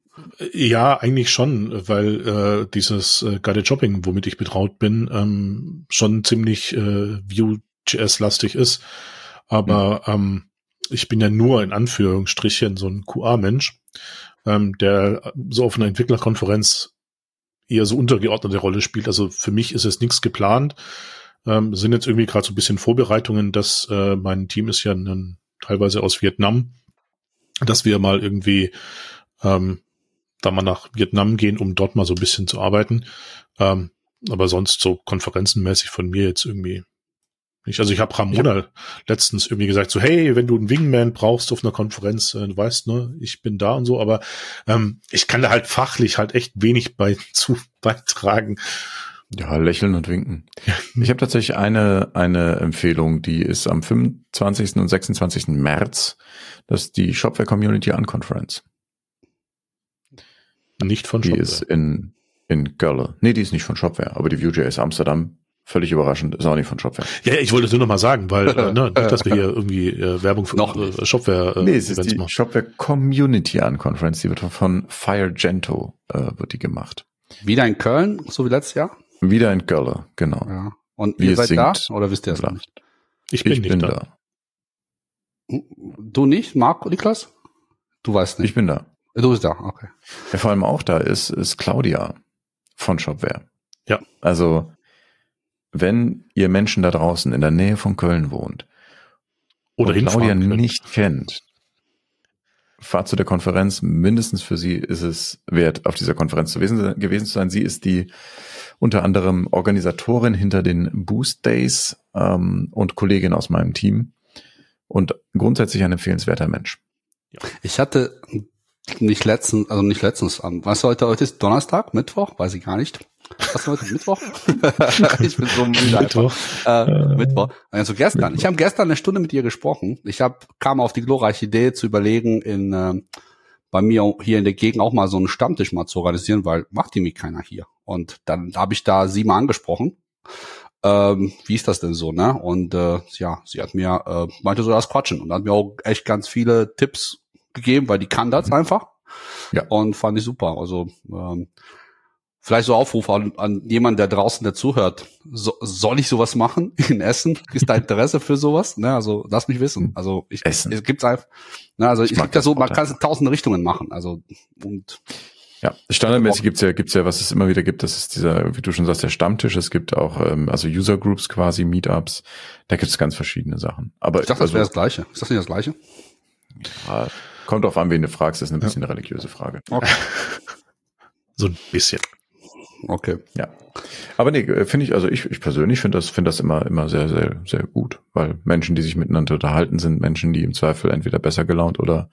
Ja, eigentlich schon, weil äh, dieses äh, Guided Shopping, womit ich betraut bin, ähm, schon ziemlich äh, Vue.js-lastig ist. Aber mhm. ähm, ich bin ja nur in Anführungsstrichen so ein QA-Mensch, ähm, der so auf einer Entwicklerkonferenz eher so untergeordnete Rolle spielt. Also für mich ist es nichts geplant. Ähm, sind jetzt irgendwie gerade so ein bisschen Vorbereitungen, dass äh, mein Team ist ja ein, teilweise aus Vietnam, dass wir mal irgendwie ähm, da mal nach Vietnam gehen, um dort mal so ein bisschen zu arbeiten. Ähm, aber sonst so konferenzenmäßig von mir jetzt irgendwie nicht? Also ich habe Ramona ja. letztens irgendwie gesagt, so hey, wenn du einen Wingman brauchst auf einer Konferenz, äh, du weißt, ne, ich bin da und so, aber ähm, ich kann da halt fachlich halt echt wenig bei zu beitragen. Ja, lächeln und winken. Ich habe tatsächlich eine, eine Empfehlung, die ist am 25. und 26. März. Das ist die Shopware Community Unconference. Nicht von Shopware. Die ist in, in Gölle. Nee, die ist nicht von Shopware, aber die Vue.js Amsterdam Völlig überraschend, ist auch nicht von Shopware. Ja, ich wollte es nur noch mal sagen, weil äh, ne, nicht, dass wir hier irgendwie äh, Werbung für noch äh, Shopware äh, Nee, es ist die machen. Shopware Community Unconference, die wird von Firegento äh, wird die gemacht. Wieder in Köln, so wie letztes Jahr? Wieder in Köln, genau. Ja. Und wie ihr seid da oder wisst ihr es nicht? Ich bin, ich nicht bin da. da. Du nicht, Marco, Niklas? Du weißt nicht. Ich bin da. Du bist da, okay. Ja, vor allem auch da ist, ist Claudia von Shopware. Ja. Also wenn ihr Menschen da draußen in der Nähe von Köln wohnt oder und Claudia nicht kennt, fahrt zu der Konferenz. Mindestens für sie ist es wert, auf dieser Konferenz zu gewesen, gewesen zu sein. Sie ist die unter anderem Organisatorin hinter den Boost Days ähm, und Kollegin aus meinem Team. und grundsätzlich ein empfehlenswerter Mensch. Ja. Ich hatte nicht letztens, also nicht letztens, was heute, heute ist Donnerstag, Mittwoch, weiß ich gar nicht. Was ist heute Mittwoch? ich bin so müde Mittwoch. Äh, Mittwoch. Also gestern. Mittwoch. Ich habe gestern eine Stunde mit ihr gesprochen. Ich hab, kam auf die glorreiche Idee zu überlegen, in äh, bei mir hier in der Gegend auch mal so einen Stammtisch mal zu organisieren, weil macht die mich keiner hier. Und dann habe ich da sie mal angesprochen. Ähm, wie ist das denn so, ne? Und äh, ja, sie hat mir äh, meinte so das Quatschen und hat mir auch echt ganz viele Tipps gegeben, weil die kann das mhm. einfach. Ja. Und fand ich super. Also ähm, vielleicht so Aufruf an, an jemanden, der draußen der zuhört. So, soll ich sowas machen in Essen? Ist da Interesse für sowas? Ne, also lass mich wissen. Also ich, Essen. es gibt's einfach. Ne, also ich, ich gibt ja so, man kann es in tausende Richtungen machen. Also und ja, standardmäßig gibt's ja, gibt's ja, was es immer wieder gibt, das ist dieser, wie du schon sagst, der Stammtisch. Es gibt auch, ähm, also User Groups quasi, Meetups. Da gibt's ganz verschiedene Sachen. Aber ich dachte, also, das wäre das Gleiche. Ist das nicht das Gleiche? Ja, kommt drauf an, wen du fragst. Das ist ein bisschen ja. eine religiöse Frage. Okay. so ein bisschen. Okay. Ja. Aber nee, äh, finde ich, also ich, ich persönlich finde das, finde das immer, immer sehr, sehr, sehr gut, weil Menschen, die sich miteinander unterhalten, sind Menschen, die im Zweifel entweder besser gelaunt oder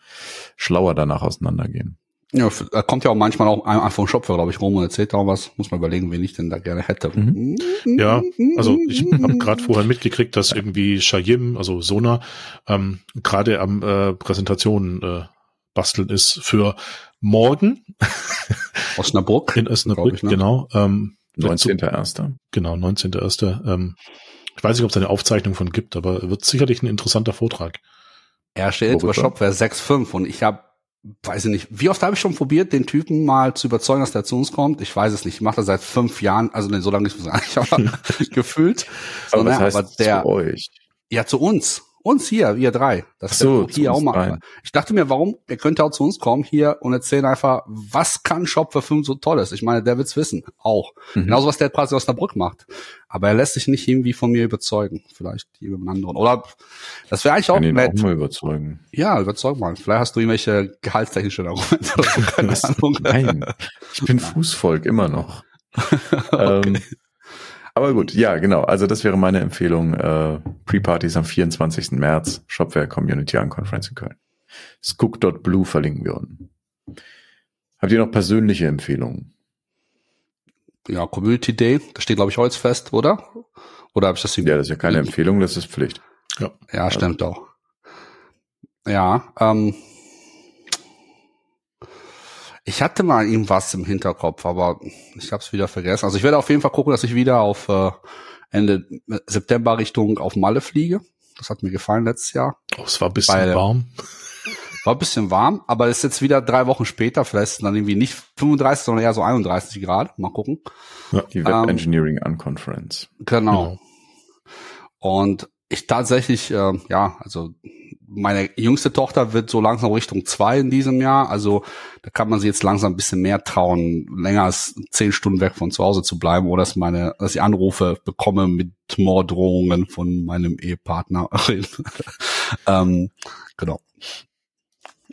schlauer danach auseinandergehen. Ja, da kommt ja auch manchmal auch einfach vom Shop, glaube ich, rum und erzählt auch was. Muss man überlegen, wen ich denn da gerne hätte. Mhm. Ja, also ich habe gerade vorher mitgekriegt, dass irgendwie Shayim, also Sona, ähm, gerade am äh, Präsentation äh, basteln ist für morgen. Osnabrück. In Osnabrück, ne? genau. Ähm, 19.1. Genau, 19.1. Ähm, ich weiß nicht, ob es eine Aufzeichnung von gibt, aber wird sicherlich ein interessanter Vortrag. Er steht über Shopware 6.5 und ich habe weiß ich nicht, wie oft habe ich schon probiert, den Typen mal zu überzeugen, dass der zu uns kommt? Ich weiß es nicht. Ich mache das seit fünf Jahren, also nee, so lange ist es eigentlich, aber gefühlt. So, aber was ne, heißt aber der, zu euch? Ja, zu uns. Uns hier, wir drei. Das so, hier auch mal. Rein. Ich dachte mir, warum, ihr könnt auch zu uns kommen hier und erzählen einfach, was kann Shop für 5 so tolles? Ich meine, der wird's wissen. Auch. Mhm. Genauso, was der quasi aus der Brücke macht. Aber er lässt sich nicht irgendwie von mir überzeugen. Vielleicht jemand anderen. Oder, das wäre eigentlich auch nett. Ihn auch mal überzeugen. Ja, überzeug mal. Vielleicht hast du irgendwelche gehaltstechnische Argumente. Keine Ahnung. Nein. Ich bin Fußvolk immer noch. okay. ähm, aber gut, ja, genau. Also das wäre meine Empfehlung. Äh, Pre-Partys am 24. März, Shopware Community Conference in Köln. Skook.blue verlinken wir unten. Habt ihr noch persönliche Empfehlungen? Ja, Community Day, das steht, glaube ich, heute fest, oder? Oder habe ich das hier? Ja, das ist ja keine Empfehlung, das ist Pflicht. Ja, ja stimmt also. auch. Ja, ähm, ich hatte mal irgendwas im Hinterkopf, aber ich habe es wieder vergessen. Also ich werde auf jeden Fall gucken, dass ich wieder auf äh, Ende September Richtung auf Malle fliege. Das hat mir gefallen letztes Jahr. Oh, es war ein bisschen Weil, warm. War ein bisschen warm, aber es ist jetzt wieder drei Wochen später. Vielleicht dann irgendwie nicht 35, sondern eher so 31 Grad. Mal gucken. Ja, die Web ähm, Engineering Unconference. Genau. genau. Und ich tatsächlich, äh, ja, also meine jüngste Tochter wird so langsam Richtung zwei in diesem Jahr. Also da kann man sich jetzt langsam ein bisschen mehr trauen, länger als zehn Stunden weg von zu Hause zu bleiben oder dass meine, dass ich Anrufe bekomme mit Morddrohungen von meinem Ehepartner. ähm, genau.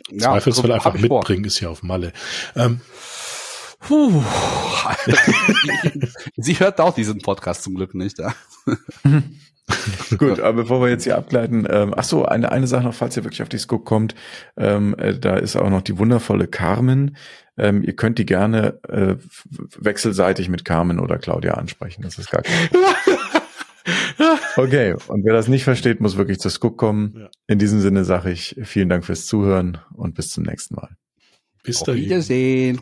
Ja, Zweifelsfall also, einfach mitbringen ist ja auf Malle. Ähm, Puh. Sie hört auch diesen Podcast zum Glück nicht. Ja? Gut, aber bevor wir jetzt hier abgleiten, ähm, ach so, eine, eine Sache noch, falls ihr wirklich auf die Scoop kommt, ähm, äh, da ist auch noch die wundervolle Carmen. Ähm, ihr könnt die gerne äh, wechselseitig mit Carmen oder Claudia ansprechen, das ist gar kein Problem. Okay, und wer das nicht versteht, muss wirklich zur Scoop kommen. Ja. In diesem Sinne sage ich vielen Dank fürs Zuhören und bis zum nächsten Mal. Bis dahin. Auf Wiedersehen.